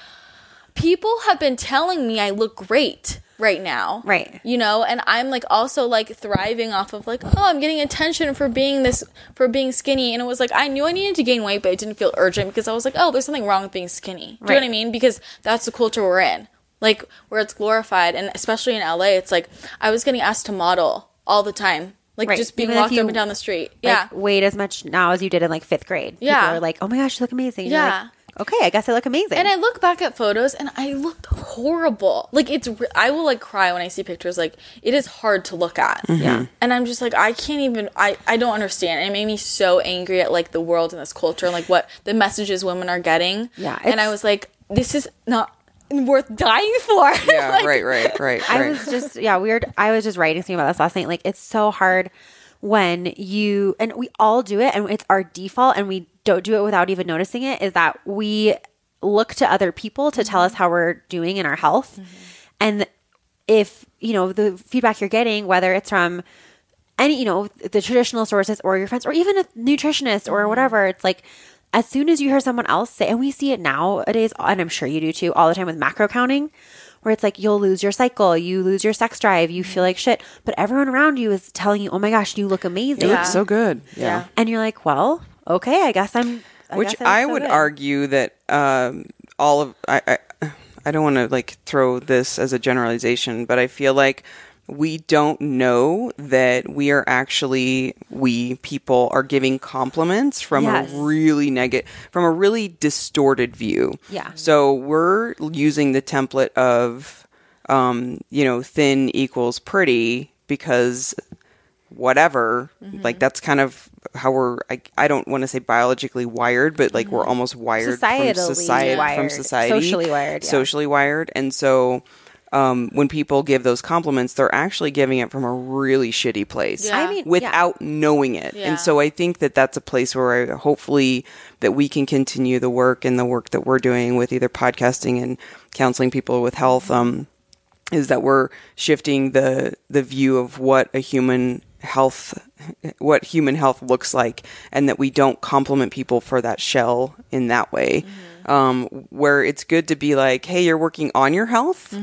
people have been telling me I look great right now. Right. You know, and I'm like also like thriving off of like, oh, I'm getting attention for being this for being skinny. And it was like I knew I needed to gain weight, but it didn't feel urgent because I was like, oh, there's something wrong with being skinny. Do you know what I mean? Because that's the culture we're in. Like where it's glorified and especially in LA, it's like I was getting asked to model all the time. Like Right. just being Even walked you, up and down the street. like, yeah. Weight as much now as you did in like fifth grade. Yeah. People are like, oh my gosh, you look amazing. Yeah. like, okay, I guess I look amazing. And I look back at photos and I looked horrible. Like it's I will like cry when I see pictures like it is hard to look at. Mm-hmm. Yeah. And I'm just like I can't even I I don't understand. It made me so angry at like the world and this culture and like what the messages women are getting. Yeah, And I was like this is not worth dying for. Yeah, Like, right, right, right, I was just yeah weird. I was just writing something about this last night. Like it's so hard when you and we all do it, and it's our default, and we don't do it without even noticing it. Is that we look to other people to tell us mm-hmm. how we're doing in our health, mm-hmm. and if you know the feedback you're getting, whether it's from any you know the traditional sources or your friends or even a nutritionist or mm-hmm. whatever it's like as soon as you hear someone else say and we see it nowadays and i'm sure you do too all the time with macro counting where it's like you'll lose your cycle you lose your sex drive you feel like shit but everyone around you is telling you oh my gosh you look amazing It Yeah. looks so good. Yeah. Yeah. and you're like well okay i guess i'm I Which guess I so would good. argue that um, all of I I, I don't want to like throw this as a generalization, but I feel like we don't know that we are actually we people are giving compliments from Yes. a really negative from a really distorted view. Yeah. So we're using the template of um, you know, thin equals pretty because whatever Mm-hmm. like that's kind of how we're I, I don't want to say biologically wired but like we're almost wired from Mm-hmm. Societally society from society Socially wired, yeah. socially wired and so um, when people give those compliments they're actually giving it from a really shitty place Yeah. I mean, yeah. without knowing it Yeah. and so i think that that's a place where I, hopefully that we can continue the work and the work that we're doing with either podcasting and counseling people with health um, is that we're shifting the the view of what a human health what human health looks like and that we don't compliment people for that shell in that way. Um, where it's good to be like hey you're working on your health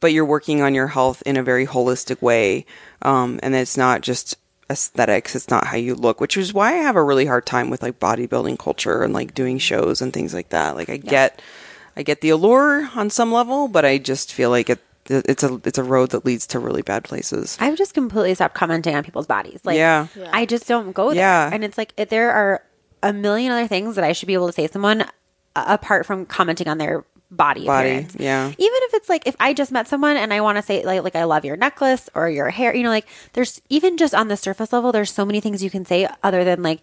but you're working on your health in a very holistic way. Um, and it's not just aesthetics it's not how you look which is why i have a really hard time with like bodybuilding culture and like doing shows and things like that. Like i get i get the allure on some level but i just feel like it it's a it's a road that leads to really bad places I've just completely stopped commenting on people's bodies. Like, Yeah. Yeah. I just don't go there. Yeah. And it's like, if there are a million other things that I should be able to say to someone uh, apart from commenting on their body, Body, appearance. yeah. Even if it's like, if I just met someone and I want to say, like, like, I love your necklace or your hair, you know, like, there's even just on the surface level, there's so many things you can say other than like,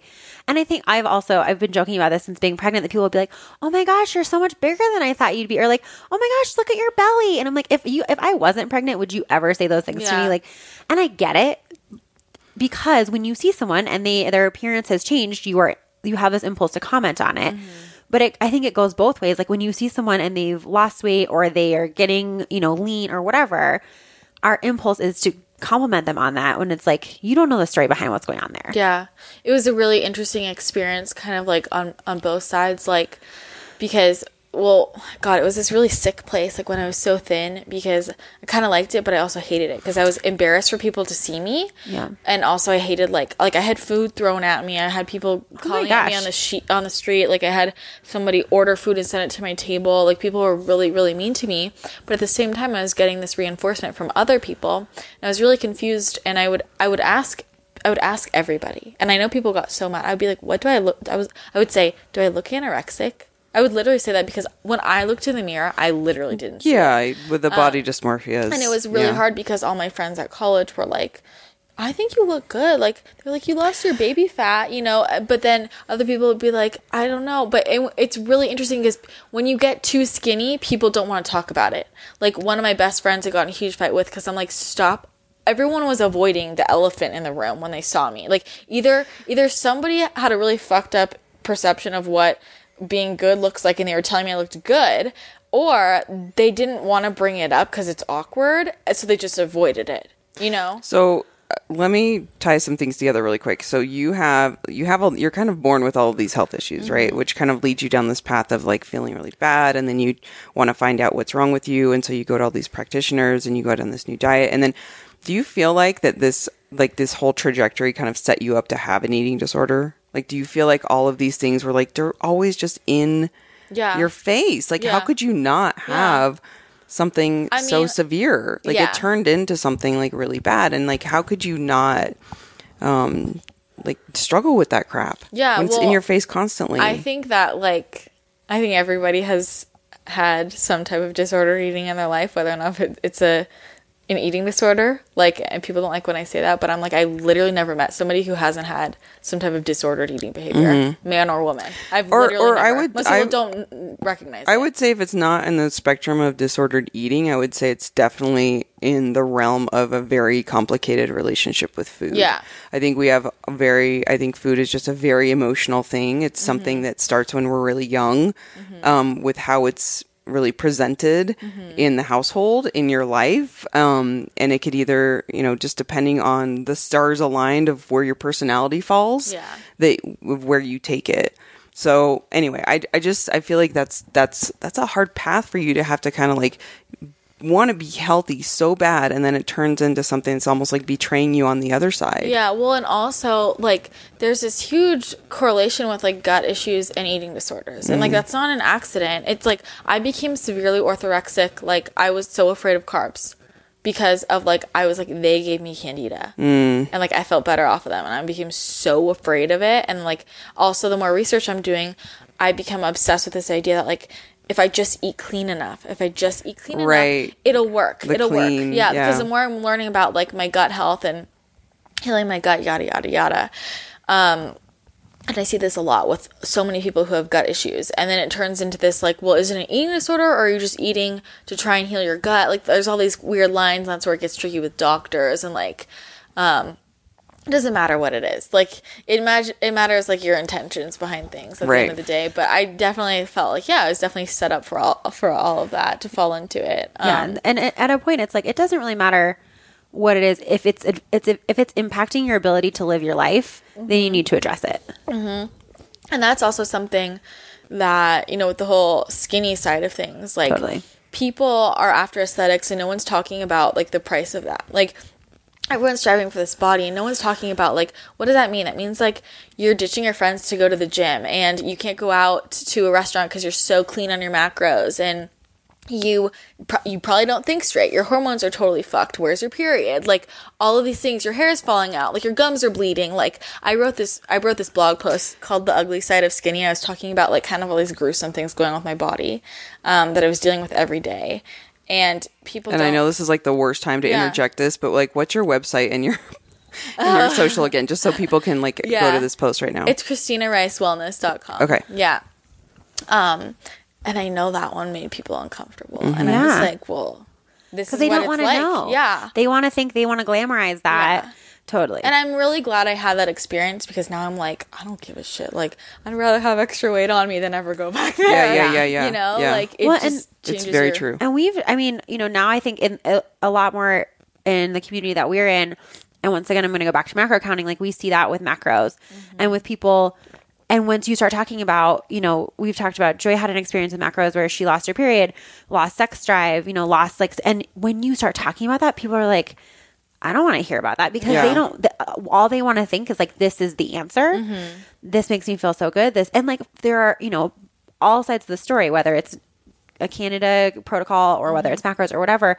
and I think I've also, I've been joking about this since being pregnant that people will be like, oh my gosh, you're so much bigger than I thought you'd be. Or like, oh my gosh, look at your belly. And I'm like, if you, if I wasn't pregnant, would you ever say those things to me? Like, and I get it because when you see someone and they their appearance has changed, you are you have this impulse to comment on it. Mm-hmm. But it, I think it goes both ways. Like when you see someone and they've lost weight or they are getting you know lean or whatever, our impulse is to compliment them on that. When it's like you don't know the story behind what's going on there. Yeah. It was a really interesting experience kind of like on on both sides like because well, God, it was this really sick place. Like when I was so thin, because I kind of liked it, but I also hated it because I was embarrassed for people to see me. Yeah. And also, I hated like like I had food thrown at me. I had people oh calling at me on the sheet on the street. Like I had somebody order food and send it to my table. Like people were really really mean to me. But at the same time, I was getting this reinforcement from other people, and I was really confused. And I would I would ask. I would ask everybody, and I know people got so mad. I'd be like, "What do I look?" I was, I would say, "Do I look anorexic?" I would literally say that because when I looked in the mirror, I literally didn't. see it. Yeah, with the body um, dysmorphia. and it was really yeah. hard because all my friends at college were like, "I think you look good." Like they're like, "You lost your baby fat," you know. Uh, but then other people would be like, "I don't know." But it, it's really interesting because when you get too skinny, people don't want to talk about it. Like one of my best friends, I got in a huge fight with because I'm like, "Stop." Everyone was avoiding the elephant in the room when they saw me. Like either either somebody had a really fucked up perception of what being good looks like and they were telling me I looked good or they didn't want to bring it up because it's awkward so they just avoided it you know So uh, let me tie some things together really quick. So you have you have a, you're kind of born with all of these health issues, Mm-hmm. right? Which kind of leads you down this path of like feeling really bad, and then you want to find out what's wrong with you, and so you go to all these practitioners, and you go down this new diet, and then do you feel like that this like this whole trajectory kind of set you up to have an eating disorder? Like, do you feel like all of these things were like they're always just in Yeah. your face? Like, how could you not have? something I so mean, severe like yeah. it turned into something like really bad and like how could you not um like struggle with that crap Yeah, when it's in your face constantly i think that like i think everybody has had some type of disorder eating in their life whether or not it's a an eating disorder like and people don't like when i say that but i'm like i literally never met somebody who hasn't had some type of disordered eating behavior man or woman i've Mm-hmm. Or- literally or I would- most people I- don't recognize I it. would say if it's not in the spectrum of disordered eating, I would say it's definitely in the realm of a very complicated relationship with food. Yeah. I think we have a very, I think food is just a very emotional thing. It's something Mm-hmm. that starts when we're really young um, with how it's really presented Mm-hmm. in the household, in your life. Um, and it could either, you know, just depending on the stars aligned of where your personality falls, Yeah. that of where you take it. So anyway, I, I just I feel like that's that's that's a hard path for you to have to kind of like want to be healthy so bad and then it turns into something that's almost like betraying you on the other side. Yeah, well, and also like there's this huge correlation with like gut issues and eating disorders, and like that's not an accident. It's like I became severely orthorexic. Like I was so afraid of carbs because of like I was like they gave me candida, mm. and like I felt better off of them, and I became so afraid of it. And like also the more research I'm doing, I become obsessed with this idea that like. If I just eat clean enough, if I just eat clean Right. enough, it'll work. The it'll clean, work. Yeah, yeah. because the more I'm learning about like my gut health and healing my gut, yada yada yada. Um, and I see this a lot with so many people who have gut issues, and then it turns into this like, well, is it an eating disorder, or are you just eating to try and heal your gut? Like, there's all these weird lines. And that's where it gets tricky with doctors, and like, um, it doesn't matter what it is. Like, it imagine it matters like your intentions behind things at the end of the day. But I definitely felt like, yeah, I was definitely set up for all for all of that to fall into it. Yeah, Um, and, and at a point, it's like it doesn't really matter what it is. If it's it's if it's impacting your ability to live your life, then you need to address it. And that's also something that, you know, with the whole skinny side of things, like Totally. people are after aesthetics and no one's talking about like the price of that. Like everyone's striving for this body and no one's talking about like what does that mean? That means like you're ditching your friends to go to the gym and you can't go out to a restaurant because you're so clean on your macros and you you probably don't think straight. Your hormones are totally fucked. Where's your period? Like all of these things. Your hair is falling out. Like your gums are bleeding. Like I wrote this. I wrote this blog post called "The Ugly Side of Skinny." I was talking about like kind of all these gruesome things going on with my body um, that I was dealing with every day, and people. And I don't- know this is like the worst time to Yeah. interject this, but like what's your website and your and your social again just so people can like go to this post right now. It's ChristinaRiceWellness.com. Okay. Yeah. Um, and I know that one made people uncomfortable, and I'm Yeah. just like, well, this is Because they what don't want to like. know. Yeah. they want to think they want to glamorize that. Yeah. Totally. And I'm really glad I had that experience because now I'm like, I don't give a shit. Like, I'd rather have extra weight on me than ever go back there. Yeah, yeah, yeah, yeah, You know, yeah. like it Well, and- just it's very your- true. And we've, I mean, you know, now I think in a, a lot more in the community that we're in. And once again, I'm going to go back to macro counting. Like we see that with macros mm-hmm. and with people And once you start talking about, you know, we've talked about Joy had an experience with macros where she lost her period, lost sex drive, you know, lost like, and when you start talking about that, people are like, I don't want to hear about that because Yeah. they don't, th- uh, all they want to think is like, this is the answer. Mm-hmm. This makes me feel so good. This, and like, there are, you know, all sides of the story, whether it's a Candida protocol or whether mm-hmm. it's macros or whatever,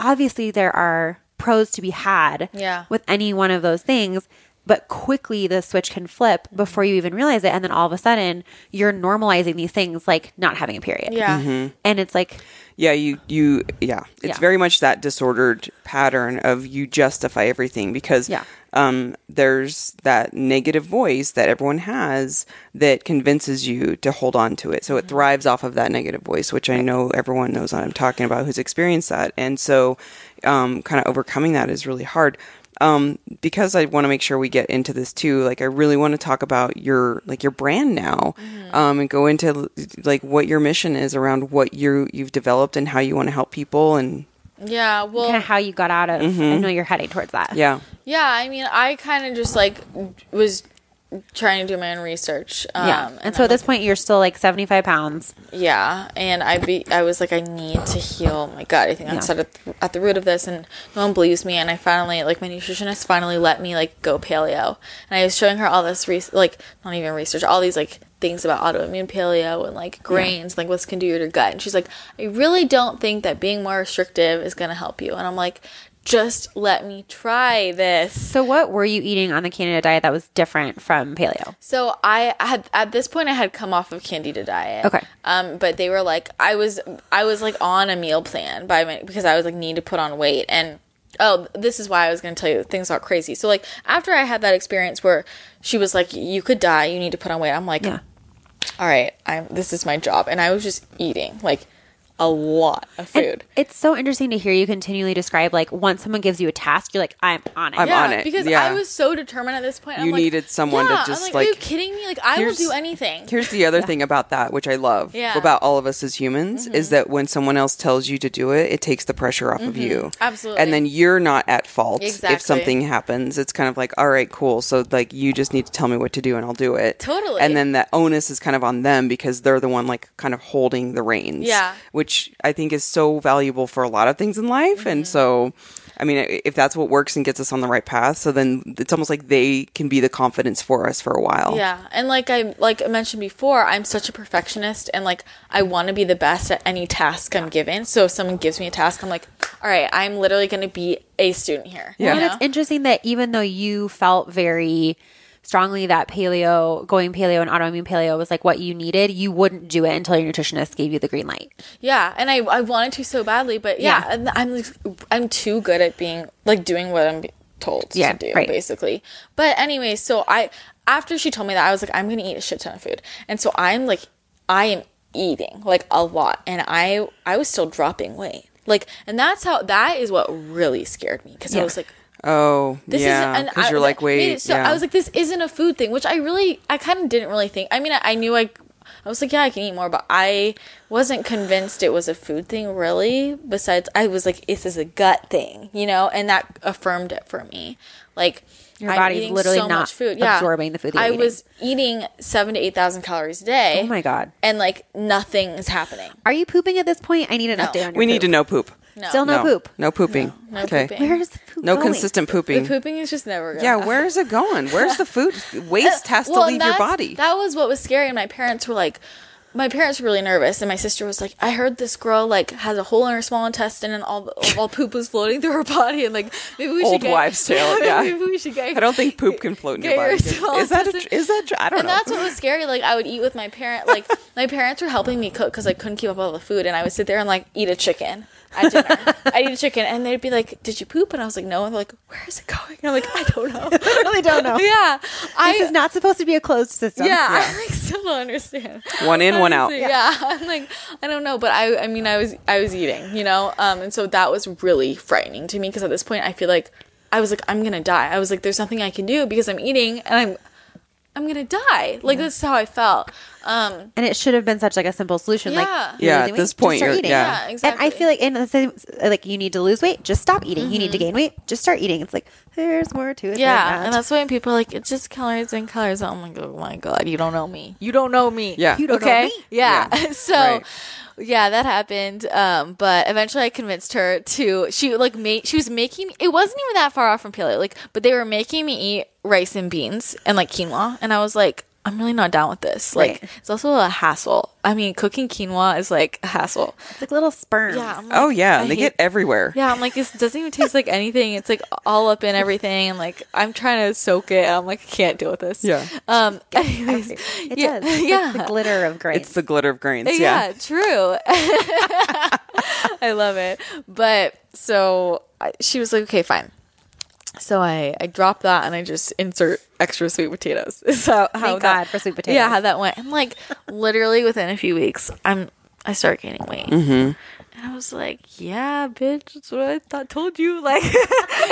obviously there are pros to be had Yeah. with any one of those things. But quickly the switch can flip before you even realize it. And then all of a sudden you're normalizing these things like not having a period. Yeah. Mm-hmm. And it's like, Yeah, you you yeah. It's Yeah. very much that disordered pattern of you justify everything because Yeah. um there's that negative voice that everyone has that convinces you to hold on to it. So Mm-hmm. it thrives off of that negative voice, which I know everyone knows what I'm talking about who's experienced that. And so um kind of overcoming that is really hard. Um, because I want to make sure we get into this too. Like, I really want to talk about your like your brand now, Mm-hmm. um, and go into like what your mission is around what you you've developed and how you want to help people. And Yeah. Well, kind of how you got out of, I know you're heading towards that. yeah, Yeah, I mean, I kind of just like was trying to do my own research. Um, Yeah. And, so I'm at this point, you're still like 75 pounds. yeah, and I be I was like, I need to heal my gut. I think that's Yeah. at, the- at the root of this, and no one believes me. And I finally, like, my nutritionist finally let me like go paleo, and I was showing her all this re- like not even research, all these like things about autoimmune paleo and like grains, like what's can do to your gut. And she's like, I really don't think that being more restrictive is gonna help you. And I'm like. Just let me try this. So what were you eating on the Candida diet that was different from paleo? So I had at this point I had come off of Candida diet. Okay. Um, but they were like I was I was like on a meal plan by my because I was like need to put on weight and oh this is why I was going to tell you things got crazy. So like after I had that experience where she was like you could die you need to put on weight. I'm like Yeah. all right I'm this is my job and I was just eating like a lot of And food. it's so interesting to hear you continually describe like once someone gives you a task, you're like, I'm on it. I'm yeah, on it, because yeah. I was so determined at this point. I'm You like, needed someone to just, I'm like, are you like- kidding me? Like I will do anything. Here's the other thing about that, which I love Yeah. Mm-hmm. about all of us as humans, is that when someone else tells you to do it, it takes the pressure off of you. Mm-hmm. Absolutely. And then you're not at fault Exactly. if something happens. It's kind of like, all right, cool. So like you just need to tell me what to do and I'll do it. Totally. And then that onus is kind of on them because they're the one like kind of holding the reins. Yeah. Which I think is so valuable for a lot of things in life. Mm-hmm. And so I mean, if that's what works and gets us on the right path, so then it's almost like they can be the confidence for us for a while. Yeah, and like I like I mentioned before, I'm such a perfectionist, and like I want to be the best at any task I'm given. So if someone gives me a task, I'm like, all right, I'm literally going to be a student here. Yeah. And it's interesting that even though you felt very strongly that paleo, going paleo and autoimmune paleo was like what you needed, you wouldn't do it until your nutritionist gave you the green light. yeah, and I I wanted to so badly, but yeah, Yeah. and I'm like, I'm too good at being like doing what I'm told Yeah, to do, right. basically. But anyway, so I after she told me that, I was like, I'm going to eat a shit ton of food, and so I'm like, I am eating like a lot, and I I was still dropping weight. Like, and that's how that is what really scared me because I was like, Oh, this yeah. isn't Because you're I- like, that made wait. it so yeah. I was like, this isn't a food thing, which I really, I kind of didn't really think. I mean, I, I knew I, I was like, yeah, I can eat more, but I wasn't convinced it was a food thing, really. Besides, I was like, this is a gut thing, you know, and that affirmed it for me. Like, Your I'm body's literally so not much food. Yeah. absorbing the food I you're eating. was eating seven to eight thousand calories a day. Oh my god. And like nothing is happening. Are you pooping at this point? I need an update on your we need to know poop. No. Still no, poop. No pooping. No okay. pooping. Where is the poop No going? consistent pooping. The pooping. pooping is just never. Gonna Yeah, happen. where is it going? Where's the food? Waste has to Well, and leave your body. That was what was scary. And my parents were like, my parents were really nervous, and my sister was like, I heard this girl like has a hole in her small intestine, and all all poop was floating through her body, and like maybe we Old should get, Old wives' tale, yeah. maybe we should get. I don't think poop can float in your Get your body. small Is that a, is that tr- I don't know? And know. that's what was scary. Like I would eat with my parent. Like my parents were helping me cook because I couldn't keep up with all the food, and I would sit there and like eat a chicken at dinner. I'd eat a chicken, and they'd be like, "Did you poop?" And I was like, "No." And they're like, "Where is it going?" And I'm like, "I don't know." I really don't know. yeah, I This is not supposed to be a closed system. yeah, I like still don't understand. One in, one out. Honestly, Yeah. I'm like, I don't know, but I, I mean, I was, I was eating, you know, um, and so that was really frightening to me because at this point, I feel like I was like, I'm gonna die. I was like, there's nothing I can do because I'm eating and I'm, I'm gonna die. Like that's how I felt. Um, And it should have been such like a simple solution. Yeah. Like, Yeah, losing at this weight, point, you're- eating. yeah. Yeah, exactly. And I feel like in the same, like you need to lose weight, just stop eating. You need to gain weight, just start eating. It's like there's more to it. than yeah, that. and that's why when people are like it's just calories and calories. I'm like, oh my god, you don't know me. You don't know me. Yeah. You don't know me. Yeah. Yeah. so. Right. Yeah, that happened. Um, but eventually I convinced her to she like made she was making it wasn't even that far off from paleo, like but they were making me eat rice and beans and like quinoa and I was like, I'm really not down with this. Like Right. it's also a hassle. I mean, cooking quinoa is like a hassle. it's like little sperms. Yeah. Like, Oh yeah, I they hate- get everywhere. Yeah, I'm like, this doesn't even taste like anything. It's like all up in everything, and like I'm trying to soak it. I'm like, I can't deal with this. Yeah. Um. Anyways, It yeah, does. It's like yeah. the glitter of grains. It's the glitter of grains. yeah, Yeah. true. I love it. But so I, she was like, okay, fine. So I I dropped that and I just insert extra sweet potatoes. So how Thank that, God for sweet potatoes. Yeah, how that went. And like literally within a few weeks, I'm I start gaining weight. Mm-hmm. And I was like, yeah, bitch, that's what I thought told you. Like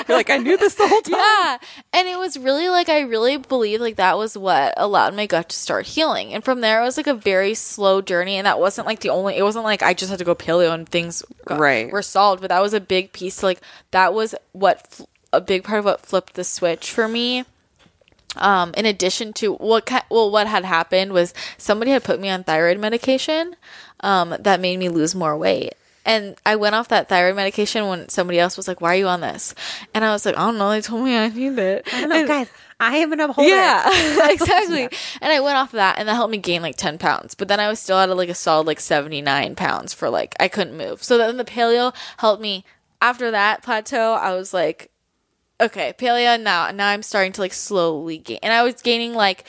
You're like, I knew this the whole time. yeah. And it was really like I really believe like that was what allowed my gut to start healing. And from there it was like a very slow journey and that wasn't like the only it wasn't like I just had to go paleo and things got, Right. were solved, but that was a big piece like that was what fl- a big part of what flipped the switch for me. Um, in addition to what ki- well what had happened was somebody had put me on thyroid medication um, that made me lose more weight. And I went off that thyroid medication when somebody else was like, "Why are you on this?" And I was like, "I don't know. They told me I need it." I don't know, guys. I am an upholder. Yeah, exactly. And I went off of that, and that helped me gain like ten pounds. But then I was still at a, like a solid like seventy nine pounds for like I couldn't move. So then the paleo helped me. After that plateau, I was like, okay, paleo now. Now I'm starting to like slowly gain, and I was gaining like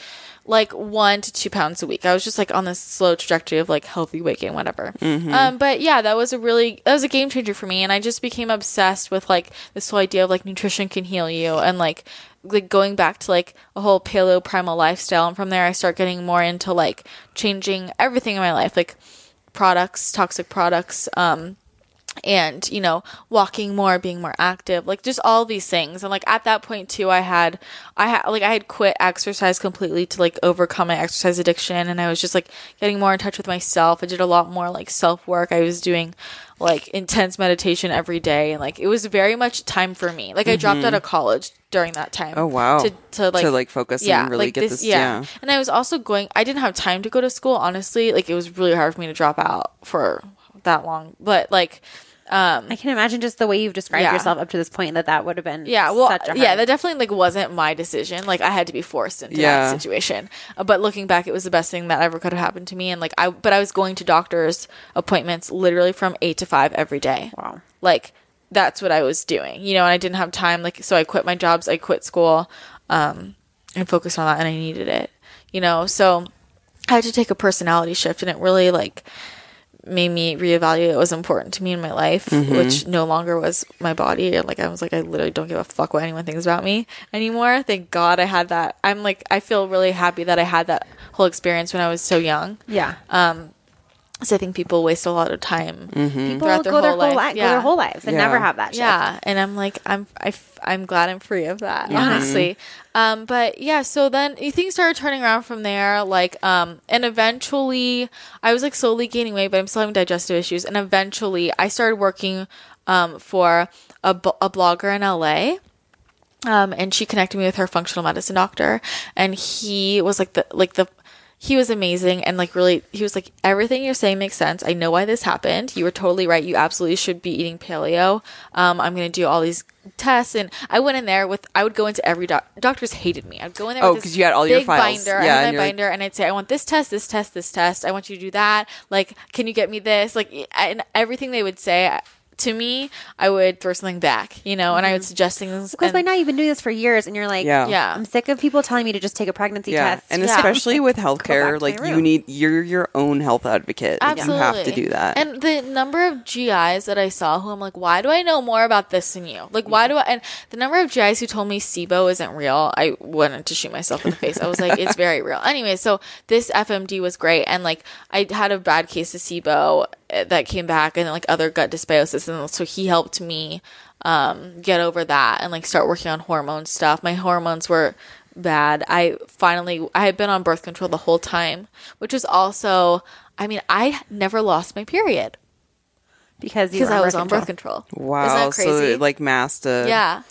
like one to two pounds a week. I was just like on this slow trajectory of like healthy weight gain, whatever. Um, but yeah, that was a really that was a game changer for me, and I just became obsessed with like this whole idea of like nutrition can heal you, and like like going back to like a whole paleo primal lifestyle, and from there I start getting more into like changing everything in my life, like products, toxic products, um, and you know walking more being more active like just all these things. And like at that point too i had i had like i had quit exercise completely to like overcome my exercise addiction. And i was just like getting more in touch with myself. I did a lot more like self work i was doing like intense meditation every day. And like it was very much time for me. Like i dropped out mm-hmm. of college during that time Oh, wow. to, to like To, like, focus and really get this- yeah. and i was also going i didn't have time to go to school honestly. Like it was really hard for me to drop out for that long. But like I can imagine just the way you've described Yeah. yourself up to this point that that would have been Yeah, well, such a hard- yeah, that definitely like wasn't my decision. Like I had to be forced into Yeah. that situation. Uh, but looking back, it was the best thing that ever could have happened to me. And like I, but I was going to doctors' appointments literally from eight to five every day. Wow. Like that's what I was doing, you know. And I didn't have time. Like so, I quit my jobs. I quit school, um, and focused on that. And I needed it, you know. So I had to take a personality shift, and it really like made me reevaluate what was important to me in my life, Mm-hmm. which no longer was my body. And, Like I was like, I literally don't give a fuck what anyone thinks about me anymore. Thank God I had that. I'm like, I feel really happy that I had that whole experience when I was so young. yeah. So I think people waste a lot of time Mm-hmm. People throughout their go their whole whole life. life, go their whole lives and Yeah. never have that. Shift. Yeah, and I'm like, I'm, I, f- I'm glad I'm free of that, honestly. Um, but yeah, so then things started turning around from there, like, um, and eventually I was like slowly gaining weight, but I'm still having digestive issues, and eventually I started working, um, for a, b- a blogger in LA. Um, and she connected me with her functional medicine doctor, and he was like the like the he was amazing and like really he was like everything you're saying makes sense. I know why this happened. You were totally right. You absolutely should be eating paleo. Um, i'm gonna do all these tests and i went in there with i would go into every doc- doctors hated me. I'd go in there Oh, with this 'cause you had all your big files. binder. Yeah, i had my like- binder and i'd say i want this test this test this test. I want you to do that. Like can you get me this? Like and everything they would say to me i would throw something back you know and i would mm-hmm. suggest things Because and- by now you've been doing this for years, and you're like, Yeah. Yeah. I'm sick of people telling me to just take a pregnancy Yeah, test. and Yeah. especially with healthcare, like you need you're your own health advocate. Like, Absolutely. You have to do that. And the number of GIs that I saw who I'm like, why do I know more about this than you? Like, why do I? And the number of GIs who told me SIBO isn't real, I wanted to shoot myself in the face. I was like, it's very real. Anyway, so this FMD was great. And like, I had a bad case of SIBO that came back and like other gut dysbiosis. And so he helped me um, get over that and like start working on hormone stuff. My hormones were bad. I finally I had been on birth control the whole time, which was also I mean, I never lost my period because you because I was birth on birth control. Wow. Isn't that crazy? So it, like masked a yeah.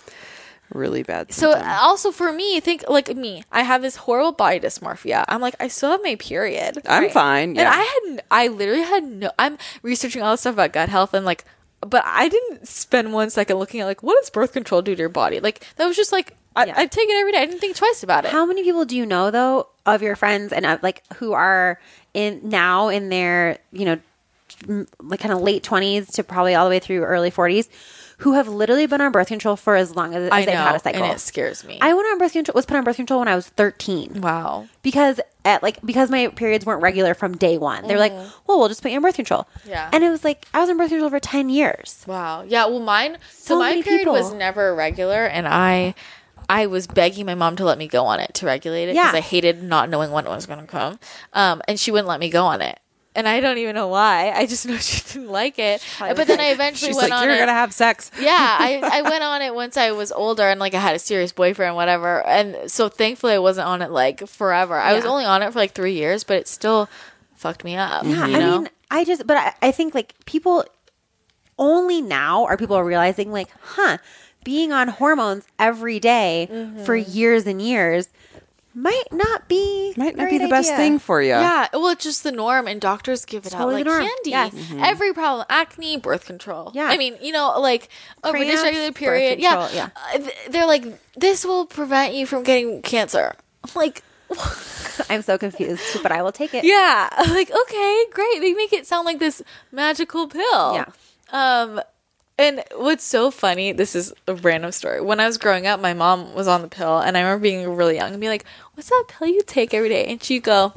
Really bad. So also for me, think like me, I have this horrible body dysmorphia. I'm like, I still have my period. I'm fine, yeah. And I had, I literally had no. I'm researching all this stuff about gut health and like, but I didn't spend one second looking at like what does birth control do to your body. Like that was just like I, Yeah. I take it every day. I didn't think twice about it. How many people do you know though of your friends and uh, like who are in now in their you know like kind of late twenties to probably all the way through early forties who have literally been on birth control for as long as, as I they've know, had a cycle? and it scares me. I went on birth control was put on birth control when I was thirteen wow. because at like because my periods weren't regular from day one. They were like, well, we'll just put you on birth control. Mm-hmm. Yeah. and it was like I was on birth control for ten years. Wow. Yeah. Well, mine. So, So my period was never regular, and I, I was begging my mom to let me go on it to regulate it because Yeah. I hated not knowing when it was going to come. Um, and she wouldn't let me go on it, and I don't even know why. I just know she didn't like it. But then I eventually She's went like, on you're it. gonna have sex. yeah, I, I went on it once I was older and like I had a serious boyfriend, whatever. And so thankfully I wasn't on it like forever. I was only on it for like three years, but it still fucked me up. Yeah, you I mean, I just, but I, I think like people only now are people realizing like, huh, being on hormones every day for Mm-hmm. years and years might not be Might not be great the best thing for you. Yeah, well, it's just the norm, and doctors give it Totally out the like candy. Yes. Mm-hmm. Every problem, acne, birth control. Yeah. I mean, you know, like a Cramps, dysregulated birth period. control, Yeah, yeah. Uh, they're like, this will prevent you from getting cancer. I'm like, I'm so confused, but I will take it. yeah, like okay, great. They make it sound like this magical pill. Yeah. Um, and what's so funny, this is a random story. When I was growing up, my mom was on the pill, and I remember being really young and being like, "What's that pill you take every day?" And she'd go,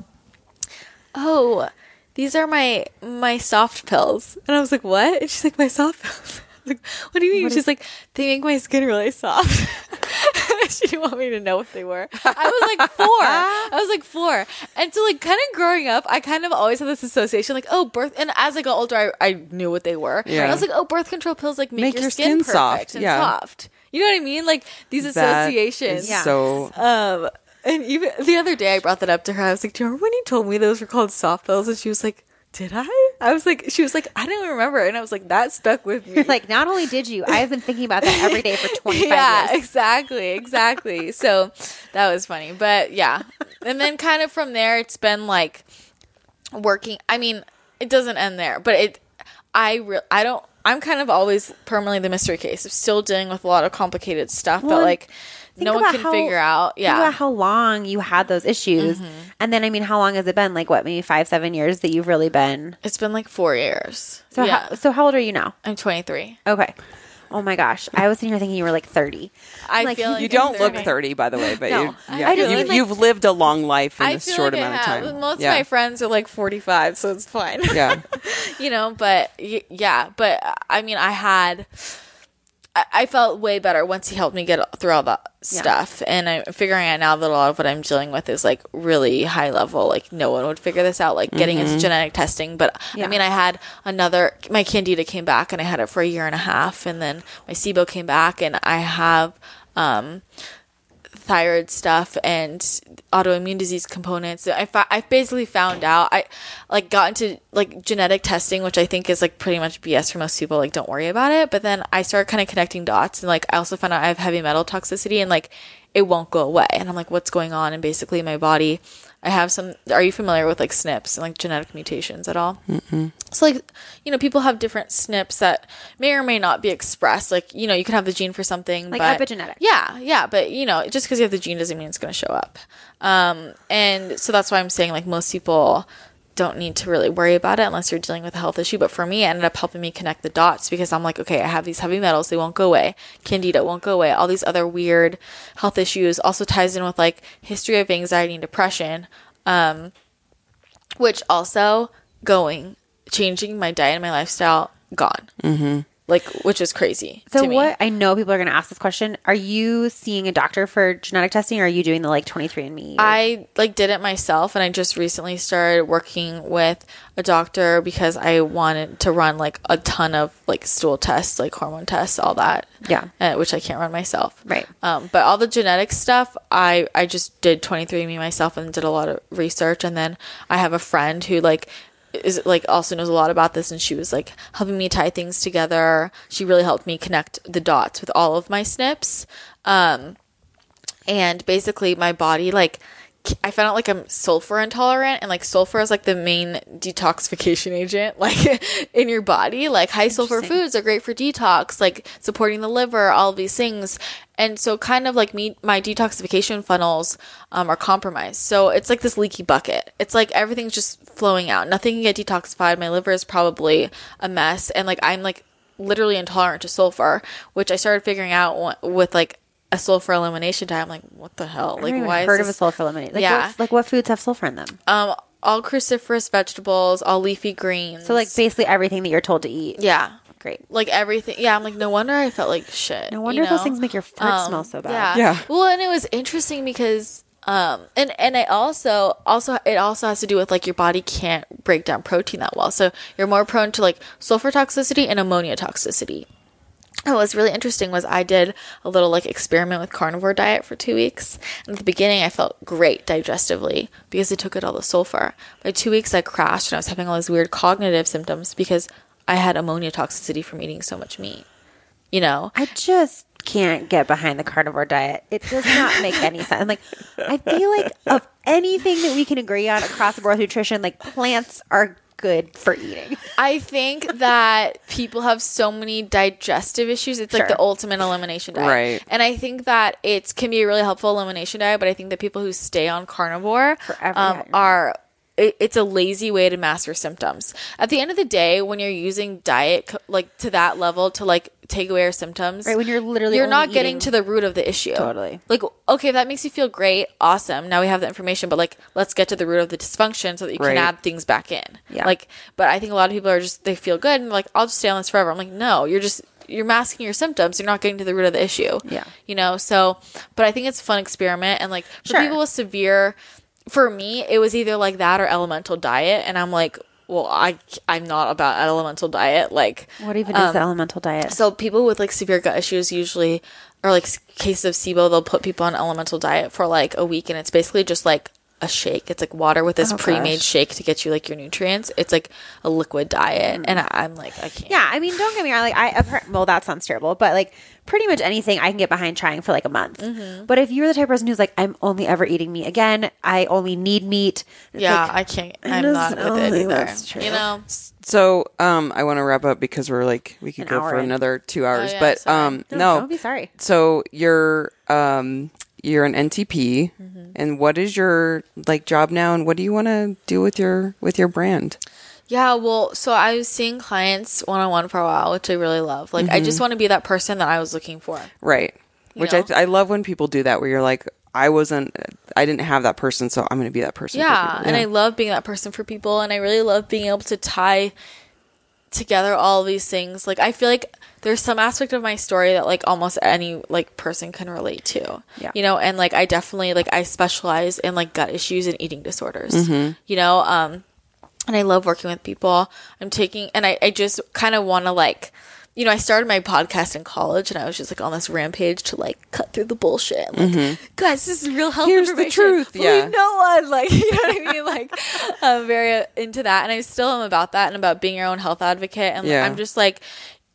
"Oh, these are my my soft pills." And I was like, "What?" And she's like, "My soft pills." Like, what do you mean? She's like, they make my skin really soft. she didn't want me to know what they were. I was like four. I was like four. And so like kind of growing up, I kind of always had this association like, oh, birth and as I got older I, I knew what they were. Yeah. I was like, oh, birth control pills like make, Make your, your skin, skin soft. and Yeah. soft. You know what I mean? Like these associations. is Yeah. So Um, and even the other day, I brought that up to her. I was like, "Do you remember when you told me those were called soft pills?" And she was like, "Did I?" I was like, "She was like, I don't even remember." And I was like, "That stuck with me." Like, not only did you, I've been thinking about that every day for 25 yeah, years. exactly, exactly. so that was funny, but yeah, and then kind of from there, it's been like working. I mean, it doesn't end there, but it. I re- I don't. I'm kind of always permanently the mystery case. I'm still dealing with a lot of complicated stuff Well, that like no one about can how- figure out. Yeah. Think Yeah, about how long you had those issues. Mm-hmm. And then, I mean, how long has it been? Like, what, maybe five, seven years that you've really been. it's been like four years. So, yeah, how, so how old are you now? I'm 23. Okay. Oh my gosh. I was sitting here thinking you were like 30. I like, feel you like you don't look 30. 30, by the way, but No. you, I- yeah, I just you, mean, like- you've lived a long life in I a feel short like amount of time. Most yeah. of my friends are like 45, so it's fine. yeah. you know, but yeah, but I mean, I had, I, I felt way better once he helped me get through all that stuff. And I'm figuring out now that a lot of what I'm dealing with is like really high level. Like, no one would figure this out, like getting into genetic testing. But Yeah. I mean, I had another, my candida came back and I had it for a year and a half. And then my SIBO came back and I have, um, thyroid stuff and autoimmune disease components. I fa- I basically found out I like got into like genetic testing, which I think is like pretty much BS for most people. Like, don't worry about it. But then I started kind of connecting dots, and like I also found out I have heavy metal toxicity, and like it won't go away. And I'm like, what's going on? And basically, my body. I have some. Are you familiar with like SNPs and like genetic mutations at all? Mm hmm. So like, you know, people have different SNPs that may or may not be expressed. Like, you know, you can have the gene for something, Like but epigenetics. Yeah, yeah, but you know, just because you have the gene doesn't mean it's going to show up. Um, and so that's why I'm saying like most people don't need to really worry about it unless you're dealing with a health issue. But for me, it ended up helping me connect the dots because I'm like, okay, I have these heavy metals, they won't go away. Candida won't go away. All these other weird health issues also ties in with like history of anxiety and depression. Um, which also going changing my diet and my lifestyle gone. Mm-hmm. Like which is crazy. So me. what? I know people are going to ask this question. Are you seeing a doctor for genetic testing, or are you doing the like 23andMe? I like did it myself and I just recently started working with a doctor because I wanted to run like a ton of like stool tests, like hormone tests, all that. Yeah. Uh, which I can't run myself. Right. Um, but all the genetic stuff, I I just did 23andme myself and did a lot of research and then I have a friend who like is like also knows a lot about this and she was like helping me tie things together. She really helped me connect the dots with all of my SNPs Um and basically my body like I found out like I'm sulfur intolerant and like sulfur is like the main detoxification agent like in your body. Like high sulfur foods are great for detox like supporting the liver all these things. And so kind of like me my detoxification funnels um, are compromised. So it's like this leaky bucket. It's like everything's just flowing out. Nothing can get detoxified. My liver is probably a mess. And like I'm like literally intolerant to sulfur which I started figuring out w- with like a sulfur elimination diet. I'm like, what the hell? I've Like, why even heard is of a sulfur elimination? Like, Yeah. what's- like what foods have sulfur in them? um all cruciferous vegetables, all leafy greens. So like basically everything that you're told to eat. yeah, Great. like everything. Yeah, I'm like, no wonder I felt like shit. No wonder you those things make your fart Um, smell so bad. Yeah. Yeah. Well, and it was interesting because um and and I also also it also has to do with like your body can't break down protein that well. So you're more prone to like sulfur toxicity and ammonia toxicity. What was really interesting was I did a little like experiment with carnivore diet for two weeks. And at the beginning, I felt great digestively because it took out all the sulfur. By two weeks, I crashed and I was having all these weird cognitive symptoms because I had ammonia toxicity from eating so much meat. You know? I just can't get behind the carnivore diet. It does not make any sense. Like, I feel like of anything that we can agree on across the board nutrition, like plants are good for eating. I think that people have so many digestive issues. It's like the ultimate elimination diet. Right. And I think that it can be a really helpful elimination diet, but I think that people who stay on carnivore Forever, um, are it, it's a lazy way to mask your symptoms. At the end of the day, when you're using diet like to that level to like take away your symptoms, Right, when you're literally you're not getting eating- to the root of the issue. Totally. Like, okay, if that makes you feel great, awesome. Now we have the information, but like, let's get to the root of the dysfunction so that you Right. can add things back in. Yeah. Like, but I think a lot of people are just they feel good and like, I'll just stay on this forever. I'm like, no, you're just you're masking your symptoms. You're not getting to the root of the issue. Yeah. You know. So, but I think it's a fun experiment and like for Sure. people with severe. For me, it was either like that or elemental diet, and I'm like, well, I I'm not about elemental diet. Like, What even is the elemental diet? so people with like severe gut issues usually, or like cases of SIBO, they'll put people on elemental diet for like a week, and it's basically just like a shake. It's like water with this Oh, pre-made gosh. shake to get you like your nutrients. It's like a liquid diet, and I, I'm like, I can't. Yeah, I mean, don't get me wrong. Like, I appar- well, that sounds terrible, but like, pretty much anything I can get behind trying for like a month. Mm-hmm. But if you're the type of person who's like, I'm only ever eating meat again, I only need meat. yeah, like, I can't. I I'm not don't with it think either. that's true. You know, So, um, I want to wrap up because we're like we could An go for in. another two hours, Oh, yeah, but sorry. um, no, no. don't be sorry. So you're um you're an NTP, Mm-hmm. and what is your like job now, and what do you want to do with your with your brand? Yeah, well, so I was seeing clients one on one for a while, which I really love. Like, I Mm-hmm. just want to be that person that I was looking for. Right. You Which? I I love when people do that, where you're like, I wasn't, I didn't have that person, so I'm going to be that person. for Yeah, and I love being that person for people, and I really love being able to tie together all these things. Like, I feel like there's some aspect of my story that like almost any like person can relate to. Yeah. you know, and like I definitely like I specialize in like gut issues and eating disorders. Mm-hmm. You know, um, and I love working with people. I'm taking, and I I just kind of want to like. You know, I started my podcast in college, and I was just like on this rampage to like cut through the bullshit. I'm Like, guys, this is real health Mm-hmm. Here's the information. truth, yeah. no one. Like, you know what I mean? Like, I'm very into that, and I still am about that and about being your own health advocate. And Yeah. I'm just like,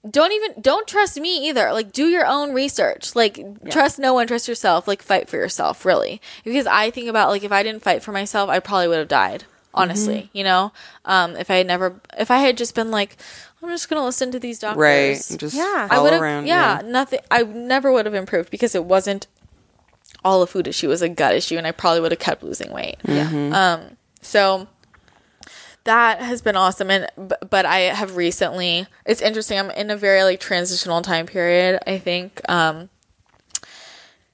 don't even don't trust me either. Like, do your own research. Like, trust no one, trust yourself. Like, fight for yourself, really. Because I think about like if I didn't fight for myself, I probably would have died. Honestly, Mm-hmm. you know, um, if I had never, if I had just been like, I'm just gonna listen to these doctors, right. Just Yeah. I would have, around. yeah, nothing. I never would have improved because it wasn't all a food issue; it was a gut issue, and I probably would have kept losing weight. Mm-hmm. Um, so that has been awesome, and but, but I have recently. It's interesting. I'm in a very like transitional time period. I think. Um,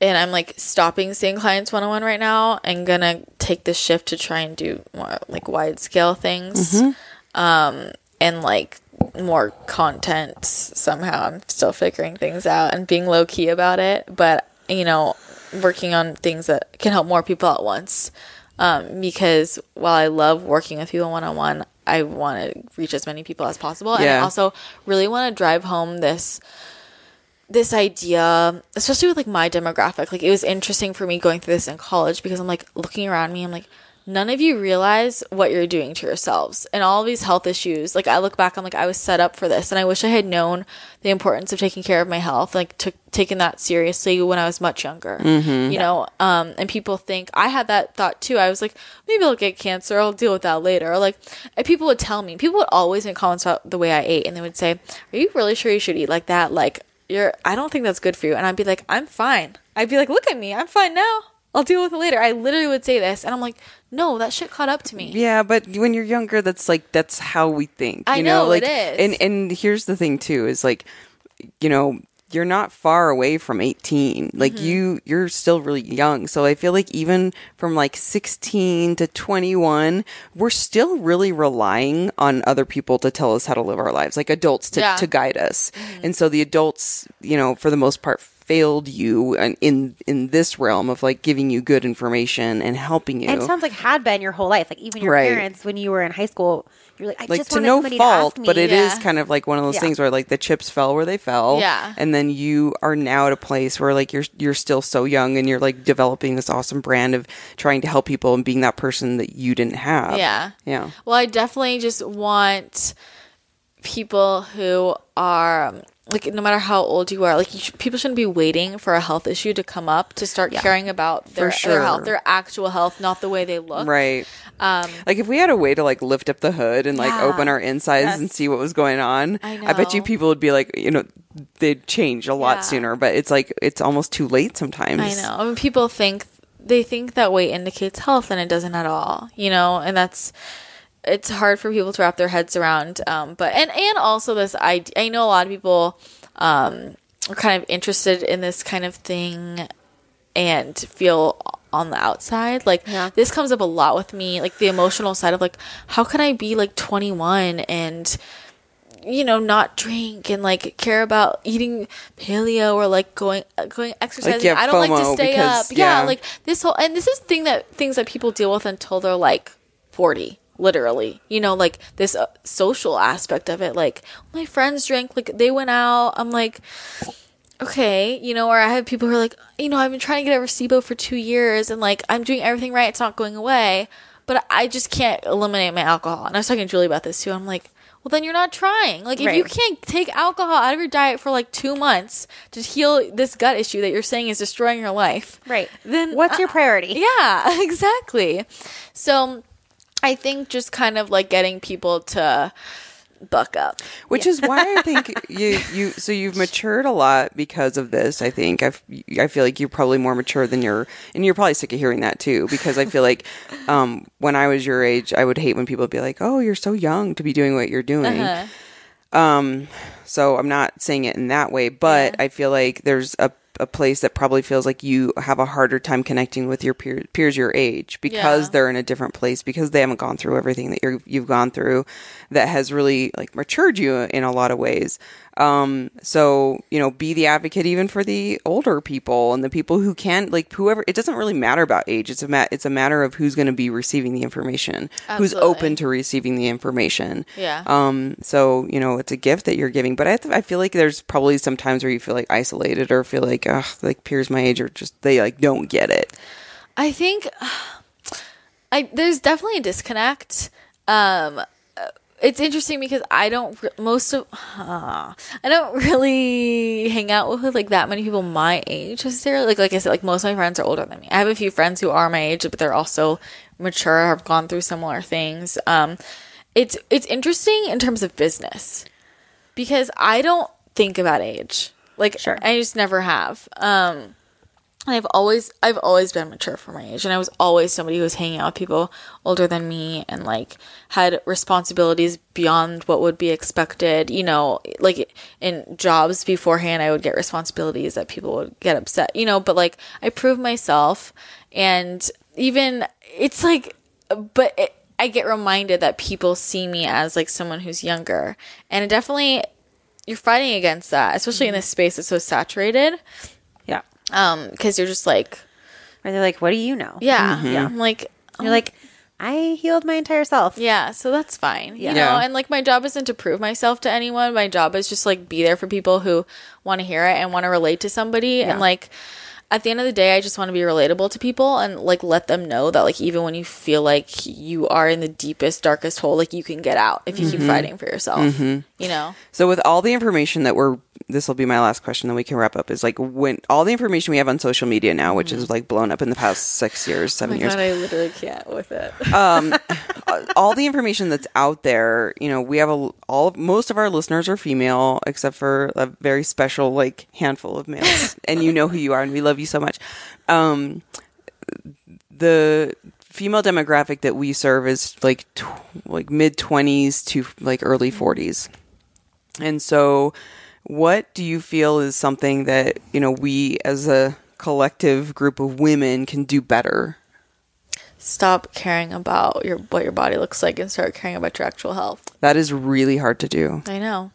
and I'm like stopping seeing clients one on one right now and gonna take this shift to try and do more like wide scale things. Um, and like more content somehow. I'm still figuring things out and being low key about it, but you know, working on things that can help more people at once. Um, because while I love working with people one on one, I want to reach as many people as possible, and I also really want to drive home this this idea, especially with like my demographic. Like it was interesting for me going through this in college because I'm like looking around me, I'm like, none of you realize what you're doing to yourselves and all these health issues. Like I look back, I'm like, I was set up for this, and I wish I had known the importance of taking care of my health, like took taken that seriously when I was much younger. You know, um, and people think I had that thought too. I was like, maybe I'll get cancer. I'll deal with that later. Or like, and people would tell me, people would always make comments about the way I ate, and they would say, "Are you really sure you should eat like that?" Like you're I don't think that's good for you. And I'd be like, I'm fine. I'd be like, look at me, I'm fine now. I'll deal with it later. I literally would say this, and I'm like, no, that shit caught up to me. Yeah, but when you're younger, that's like that's how we think. I you know, know, like it is. and and here's the thing too is like, you know, you're not far away from 18. Like Mm-hmm. you, you're still really young. So I feel like even from like 16 to 21, we're still really relying on other people to tell us how to live our lives, like adults to Yeah. Mm-hmm. to guide us. And so the adults, you know, for the most part failed you in in, in this realm of like giving you good information and helping you And it sounds like had been your whole life. Like even your Right. parents when you were in high school, you're like, I like just to no fault, to but it is Yeah. kind of like one of those Yeah. things where like the chips fell where they fell. Yeah. And then you are now at a place where like you're you're still so young and you're like developing this awesome brand of trying to help people and being that person that you didn't have. Yeah. Yeah. Well, I definitely just want people who are like no matter how old you are, like you sh- people shouldn't be waiting for a health issue to come up to start caring about their, sure. their health, their actual health, not the way they look. Right. Um, Like if we had a way to like lift up the hood and like Yeah. open our insides and see what was going on, I bet you people would be like, you know, they'd change a lot Yeah. sooner. But it's like it's almost too late sometimes. I know. I mean, people think they think that weight indicates health, and it doesn't at all. You know, and that's it's hard for people to wrap their heads around. Um, but and and also this I I know a lot of people um are kind of interested in this kind of thing and feel on the outside like Yeah. this comes up a lot with me like the emotional side of like how can i be like 21 and you know not drink and like care about eating paleo or like going uh, going exercising you have i don't like to stay because- up yeah. yeah. like this whole and this is thing that things that people deal with until they're like 40 literally you know like this uh, social aspect of it like my friends drank like they went out i'm like okay, you know, or I have people who are like, you know, I've been trying to get over SIBO for two years and like I'm doing everything right, it's not going away, but I just can't eliminate my alcohol. And I was talking to Julie about this too. I'm like, well, then you're not trying. Like, if you can't take alcohol out of your diet for like two months to heal this gut issue that you're saying is destroying your life, Right. Then What's your uh, priority? Yeah, exactly. So I think just kind of like getting people to buck up. which is why I think you you so you've matured a lot because of this. I think I I feel like you're probably more mature than you're, and you're probably sick of hearing that too. Because I feel like um, when I was your age, I would hate when people would be like, "Oh, you're so young to be doing what you're doing." Uh-huh. Um, so I'm not saying it in that way, but I feel like there's a a place that probably feels like you have a harder time connecting with your peer, peers your age because Yeah. they're in a different place because they haven't gone through everything that you're, you've gone through that has really like matured you in a lot of ways. Um, so you know, be the advocate even for the older people and the people who can't like whoever. It doesn't really matter about age. It's a ma- it's a matter of who's going to be receiving the information, who's open to receiving the information. Yeah. Um, so you know, it's a gift that you're giving, but I, th- I feel like there's probably some times where you feel like isolated or feel like, ugh, like peers my age are just they like don't get it. I think I there's definitely a disconnect. Um, it's interesting because I don't most of uh, I don't really hang out with like that many people my age necessarily. Like like I said, like most of my friends are older than me. I have a few friends who are my age, but they're also mature, have gone through similar things. Um, it's it's interesting in terms of business because I don't think about age. Like Sure. I just never have. Um, and I've always I've always been mature for my age and I was always somebody who was hanging out with people older than me and like had responsibilities beyond what would be expected, you know, like in jobs beforehand I would get responsibilities that people would get upset, you know, but like I proved myself. And even it's like but it, I get reminded that people see me as like someone who's younger, and it definitely you're fighting against that, especially in mm-hmm. this space that's so saturated. Yeah. Um, because you're just like, Or they're like, what do you know? yeah, yeah, I'm like. You're like, I healed my entire self. Yeah, so that's fine. You know, and like my job isn't to prove myself to anyone. My job is just like be there for people who want to hear it and want to relate to somebody. And like at the end of the day, I just want to be relatable to people and like let them know that like even when you feel like you are in the deepest, darkest hole, like you can get out if you keep mm-hmm. fighting for yourself. Mm-hmm. You know? So with all the information that we're this will be my last question then we can wrap up is like when all the information we have on social media now which is mm-hmm. like blown up in the past 6 years, 7 years. I literally can't with it. Um, all the information that's out there, you know, we have a all most of our listeners are female except for a very special like handful of males and you know who you are and we love you so much. Um the female demographic that we serve is like tw- like mid 20s to like early 40s. And so what do you feel is something that, you know, we as a collective group of women can do better? Stop caring about your what your body looks like and start caring about your actual health. That is really hard to do. I know.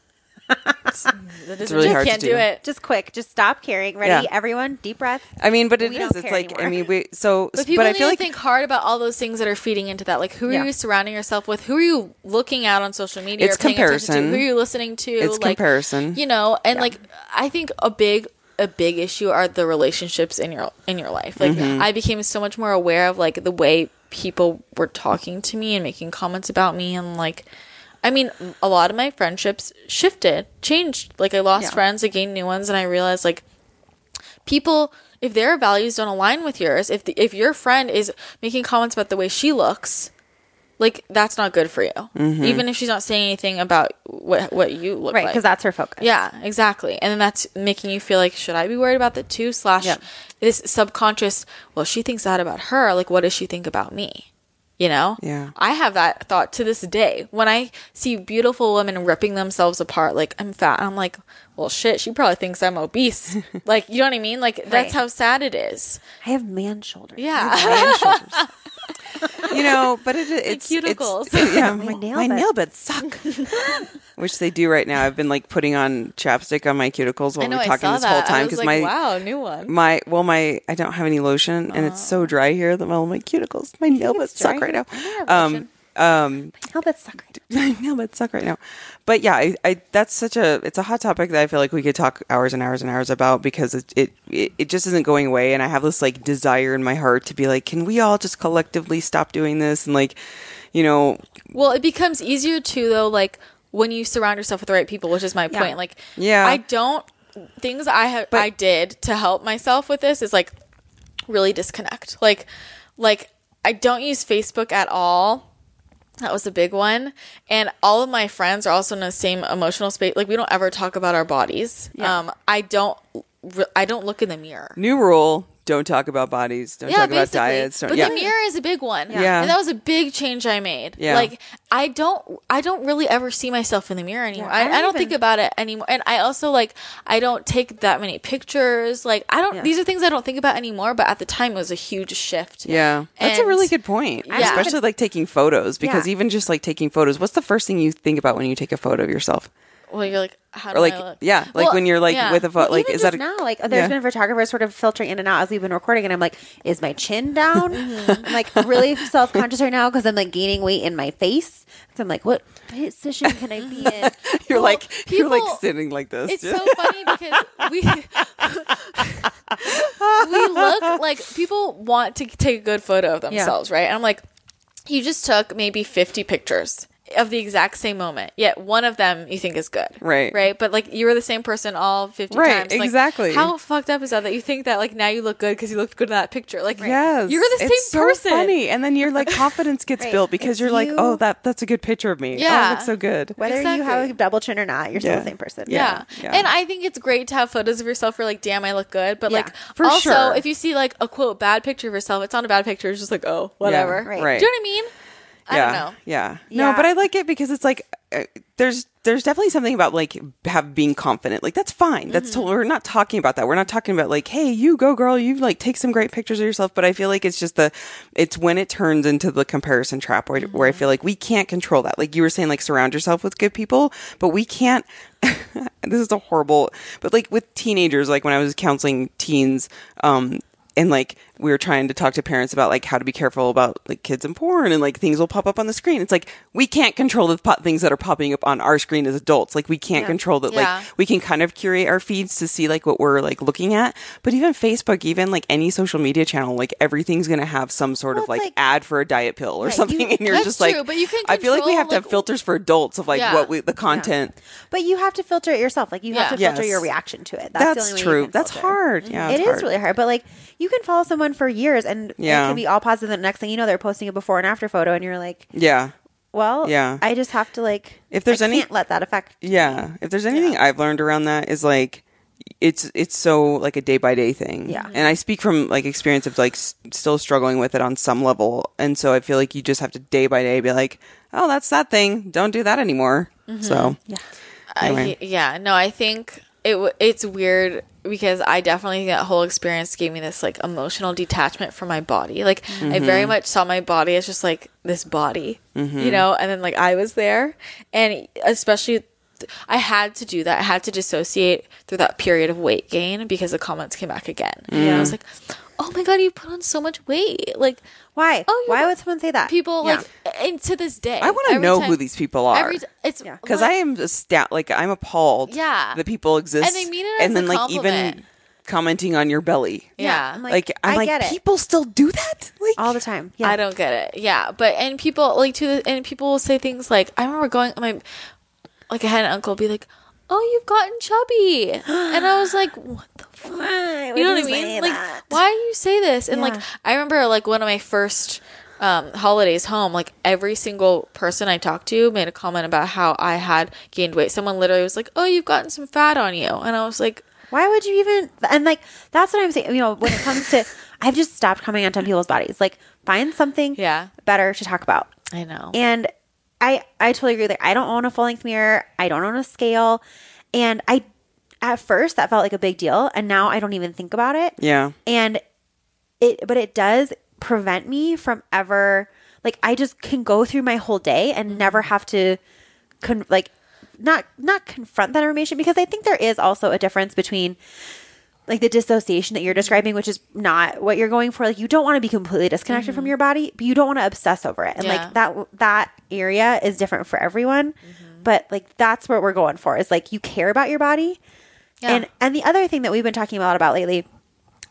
It's, really hard to can't do. do it. Just quick, just stop caring. Ready, Yeah. everyone? Deep breath. I mean, but it We is. It's like I mean, we so. But people I need feel to like think hard about all those things that are feeding into that. Like, who are Yeah. you surrounding yourself with? Who are you looking at on social media? It's comparison. To? Who are you listening to? It's like, comparison. You know, and like I think a big a big issue are the relationships in your in your life. Like Mm-hmm. I became so much more aware of like the way people were talking to me and making comments about me and like I mean, a lot of my friendships shifted, changed. Like I lost Yeah. friends, I gained new ones, and I realized like people if their values don't align with yours if the, if your friend is making comments about the way she looks like that's not good for you Mm-hmm. even if she's not saying anything about what what you look Right, like because that's her focus. yeah exactly and then that's making you feel like should i be worried about that too slash Yeah. this subconscious well she thinks that about her like what does she think about me you know Yeah. i have that thought to this day when i see beautiful women ripping themselves apart like i'm fat i'm like well shit she probably thinks i'm obese like you know what i mean like that's Right. how sad it is I have man shoulders. yeah you know, but it, it's cuticles. It's, yeah, My my, nail my nail beds suck. Which they do right now. I've been like putting on chapstick on my cuticles while know we're i talking saw this that whole i time was because like my wow new one my well my I don't have any lotion and it's so dry here that well my cuticles my nail beds suck dry right now. have Um, lotion. um, Hell, that's suck right. my nail beds suck right now. But yeah, I, I that's such a it's a hot topic that I feel like we could talk hours and hours and hours about because it it it, it just isn't going away and I have this like desire in my heart to be like, can we all just collectively stop doing this and like, you know, Well, it becomes easier too, though, like when you surround yourself with the right people, which is my Yeah. point. Like, Yeah. I don't things I have I did to help myself with this is like really disconnect. Like, like I don't use Facebook at all. That was a big one, and all of my friends are also in the same emotional space. Like, we don't ever talk about our bodies. Um, I don't. I don't look in the mirror. new rule, don't talk about bodies, don't talk about diets, don't but yeah. the mirror is a big one. Yeah. and that was a big change I made. Yeah. like I don't, I don't really ever see myself in the mirror anymore. Yeah, I, I I, don't don't even- think about it anymore. And I also like, I don't take that many pictures. Like, I don't. Yeah. These are things I don't think about anymore. But at the time, it was a huge shift. Yeah, that's a really good point. Yeah. Especially like taking photos because Yeah. even just like taking photos, what's the first thing you think about when you take a photo of yourself? Well, you're like, how do like, I look? yeah, like Well, when you're like yeah. with a photo, like Even is that just a, now? Like, there's Yeah. been photographers sort of filtering in and out as we've been recording, and I'm like, is my chin down? Mm-hmm. I'm like really self conscious right now because I'm like gaining weight in my face. So I'm like, what position can I be in? you're Well, like you're like sitting like this. It's so funny because we we look like people want to take a good photo of themselves, right? And I'm like, you just took maybe 50 pictures of the exact same moment, yet one of them you think is good, Right. Right, but like you were the same person all 50 Right, times. Like, exactly. how fucked up is that? That you think that like now you look good because you looked good in that picture. Like, Yes, you're the same it's so person. funny, and then your like confidence gets Right. built because If you're like, oh, that that's a good picture of me. oh, Yeah. it looks so good. Whether you have a double chin or not, you're still Yeah. the same person. Yeah. Yeah. And I think it's great to have photos of yourself where like, damn, I look good. But Yeah, like for also sure. if you see like a quote bad picture of yourself, it's not a bad picture, it's just like, oh, whatever. right. Right. Do you know what I mean? I yeah, don't know. Yeah. Yeah. No, but I like it because it's like uh, there's there's definitely something about like have being confident. Like that's fine. That's Mm-hmm. to- we're not talking about that. We're not talking about like, hey, you go girl, you like take some great pictures of yourself. But I feel like it's just the it's when it turns into the comparison trap where, where I Mm-hmm. feel like we can't control that. Like you were saying, like surround yourself with good people, but we can't. this is a horrible, but like with teenagers, like when I was counseling teens, um, and like we were trying to talk to parents about like how to be careful about like kids and porn and like things will pop up on the screen. It's like we can't control the po- things that are popping up on our screen as adults. Like we can't control that. Yeah. Like we can kind of curate our feeds to see like what we're like looking at. But even Facebook, even like any social media channel, like everything's gonna have some sort Well, of like, like- ad for a diet pill or Right, something, you- and you're just like, but you can I feel like we have to have filters for adults of like Yeah. what we the content. But you have to filter it yourself. Like you have to filter Yes. your reaction to it. That's, the That's only way you true. That's hard. Yeah, mm-hmm. It it's is hard. really hard. But like you can follow someone for years and Yeah. it can be all positive. The next thing you know, they're posting a before and after photo, and you're like, Yeah. well, Yeah. I just have to like. If there's I any- can't let that affect. Yeah. If there's anything I've learned around that is like it's it's so like a day by day thing. Yeah. And I speak from like experience of like s- still struggling with it on some level. And so I feel like you just have to day by day be like, "Oh, that's that thing. Don't do that anymore." Mm-hmm. So, Yeah. Anyway. I, yeah, no, I think it it's weird because I definitely think that whole experience gave me this like emotional detachment from my body. Like I very Mm-hmm. much saw my body as just like this body, you know, and then like I was there, and especially. I had to do that. I had to dissociate through that period of weight gain because the comments came back again. And I was like, "Oh my god, you put on so much weight!" Like Why? Oh, you're Why would someone say that? people, Yeah. like, and to this day, I want to every know time- who these people are. Every t- it's Yeah. because like- I am a stat like I'm appalled. Yeah. that people exist, And they mean it as and then a like even compliment. commenting on your belly. yeah, I'm Like, I'm I like, get it people still do that. Like all the time. Yeah. I don't get it. Yeah, but and people like to and people will say things like I remember going my like I had an uncle be like, "Oh, you've gotten chubby," and I was like, "What the fuck?" Why You know what I mean? Like, that? why do you say this? And like, I remember like one of my first um, holidays home, like every single person I talked to made a comment about how I had gained weight. Someone literally was like, "Oh, you've gotten some fat on you," and I was like, Why would you even? And like that's what I'm saying. You know, when it comes to, I've just stopped commenting on people's bodies. Like, find something Yeah. better to talk about. "I know." And I I totally agree. Like, I don't own a full length mirror. I don't own a scale. And I, at first, that felt like a big deal, and now I don't even think about it. yeah, And it, but it does prevent me from ever like I just can go through my whole day and never have to, con- like, not not confront that information because I think there is also a difference between like the dissociation that you're mm-hmm. describing, which is not what you're going for. Like you don't want to be completely disconnected from mm-hmm. your body, but you don't want to obsess over it. And Yeah. like that that area is different for everyone. Mm-hmm. But like that's what we're going for is like you care about your body. Yeah. And and the other thing that we've been talking a lot about lately,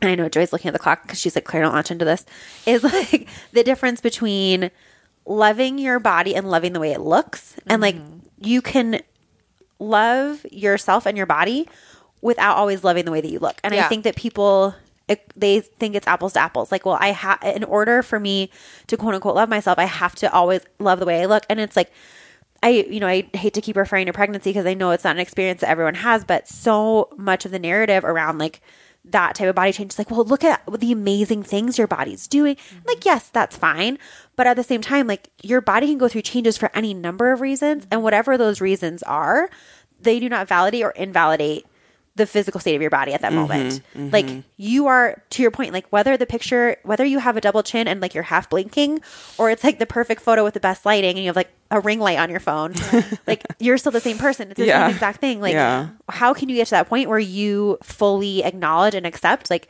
and I know Joy's looking at the clock because she's like, Claire, don't launch into this, is like the difference between loving your body and loving the way it looks. And like you can love yourself and your body without always loving the way that you look. And I think that people it, they think it's apples to apples. Like, well, I have in order for me to quote unquote love myself, I have to always love the way I look. And it's like I, you know, I hate to keep referring to pregnancy because I know it's not an experience that everyone has, but so much of the narrative around like that type of body change is like, well, look at the amazing things your body's doing. Mm-hmm. Like, yes, that's fine. But at the same time, like your body can go through changes for any number of reasons. Mm-hmm. And whatever those reasons are, they do not validate or invalidate the physical state of your body at that mm-hmm, moment. Mm-hmm. Like you are to your point, like whether the picture, whether you have a double chin and like you're half blinking, or it's like the perfect photo with the best lighting and you have like a ring light on your phone, like you're still the same person. It's the Yeah. same exact thing. Like Yeah. how can you get to that point where you fully acknowledge and accept like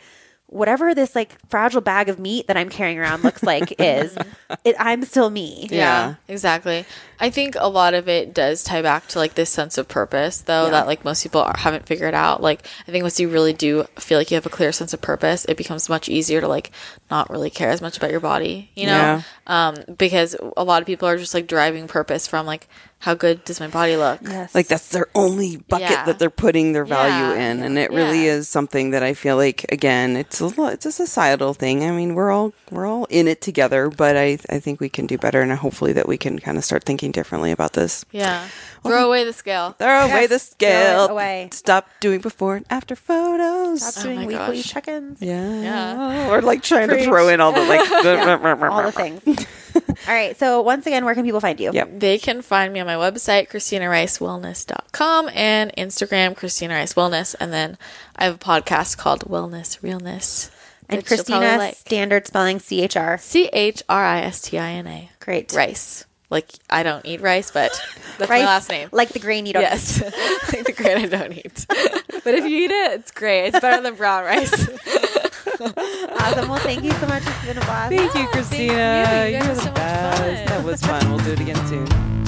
whatever this like fragile bag of meat that I'm carrying around looks like is it I'm still me. Yeah, Yeah. exactly. I think a lot of it does tie back to like this sense of purpose, though, Yeah. that like most people are, haven't figured out. Like, I think once you really do feel like you have a clear sense of purpose, it becomes much easier to like not really care as much about your body, you know? Yeah. Um, because a lot of people are just like driving purpose from like, how good does my body look? Yes. like that's their only bucket Yeah. that they're putting their value Yeah. in and it really is something that i feel like again it's a it's a societal thing i mean we're all we're all in it together but i i think we can do better and hopefully that we can kind of start thinking differently about this Yeah. Throw away the scale. throw away Yes, the throw scale it away. stop doing before and after photos Stop oh doing my weekly gosh. check-ins. yeah. Yeah. or like trying Preach. to throw in all the like All the things. All right. So once again, where can people find you? Yep. They can find me on my website, ChristinaRiceWellness.com, and Instagram, Christina Rice Wellness. And then I have a podcast called Wellness Realness. And that you'll probably Christina, like. standard spelling C H R. C H R I S T I N A. Great. Rice. Like, I don't eat rice, but that's Rice, my last name. Like the grain you don't eat. Yes. like the grain I don't eat. but if you eat it, it's great. It's better than brown rice. Awesome. Well, thank you so much. It's been a blast. Thank you, Christina. you. You guys are are the so much best. fun. That was fun. We'll do it again soon.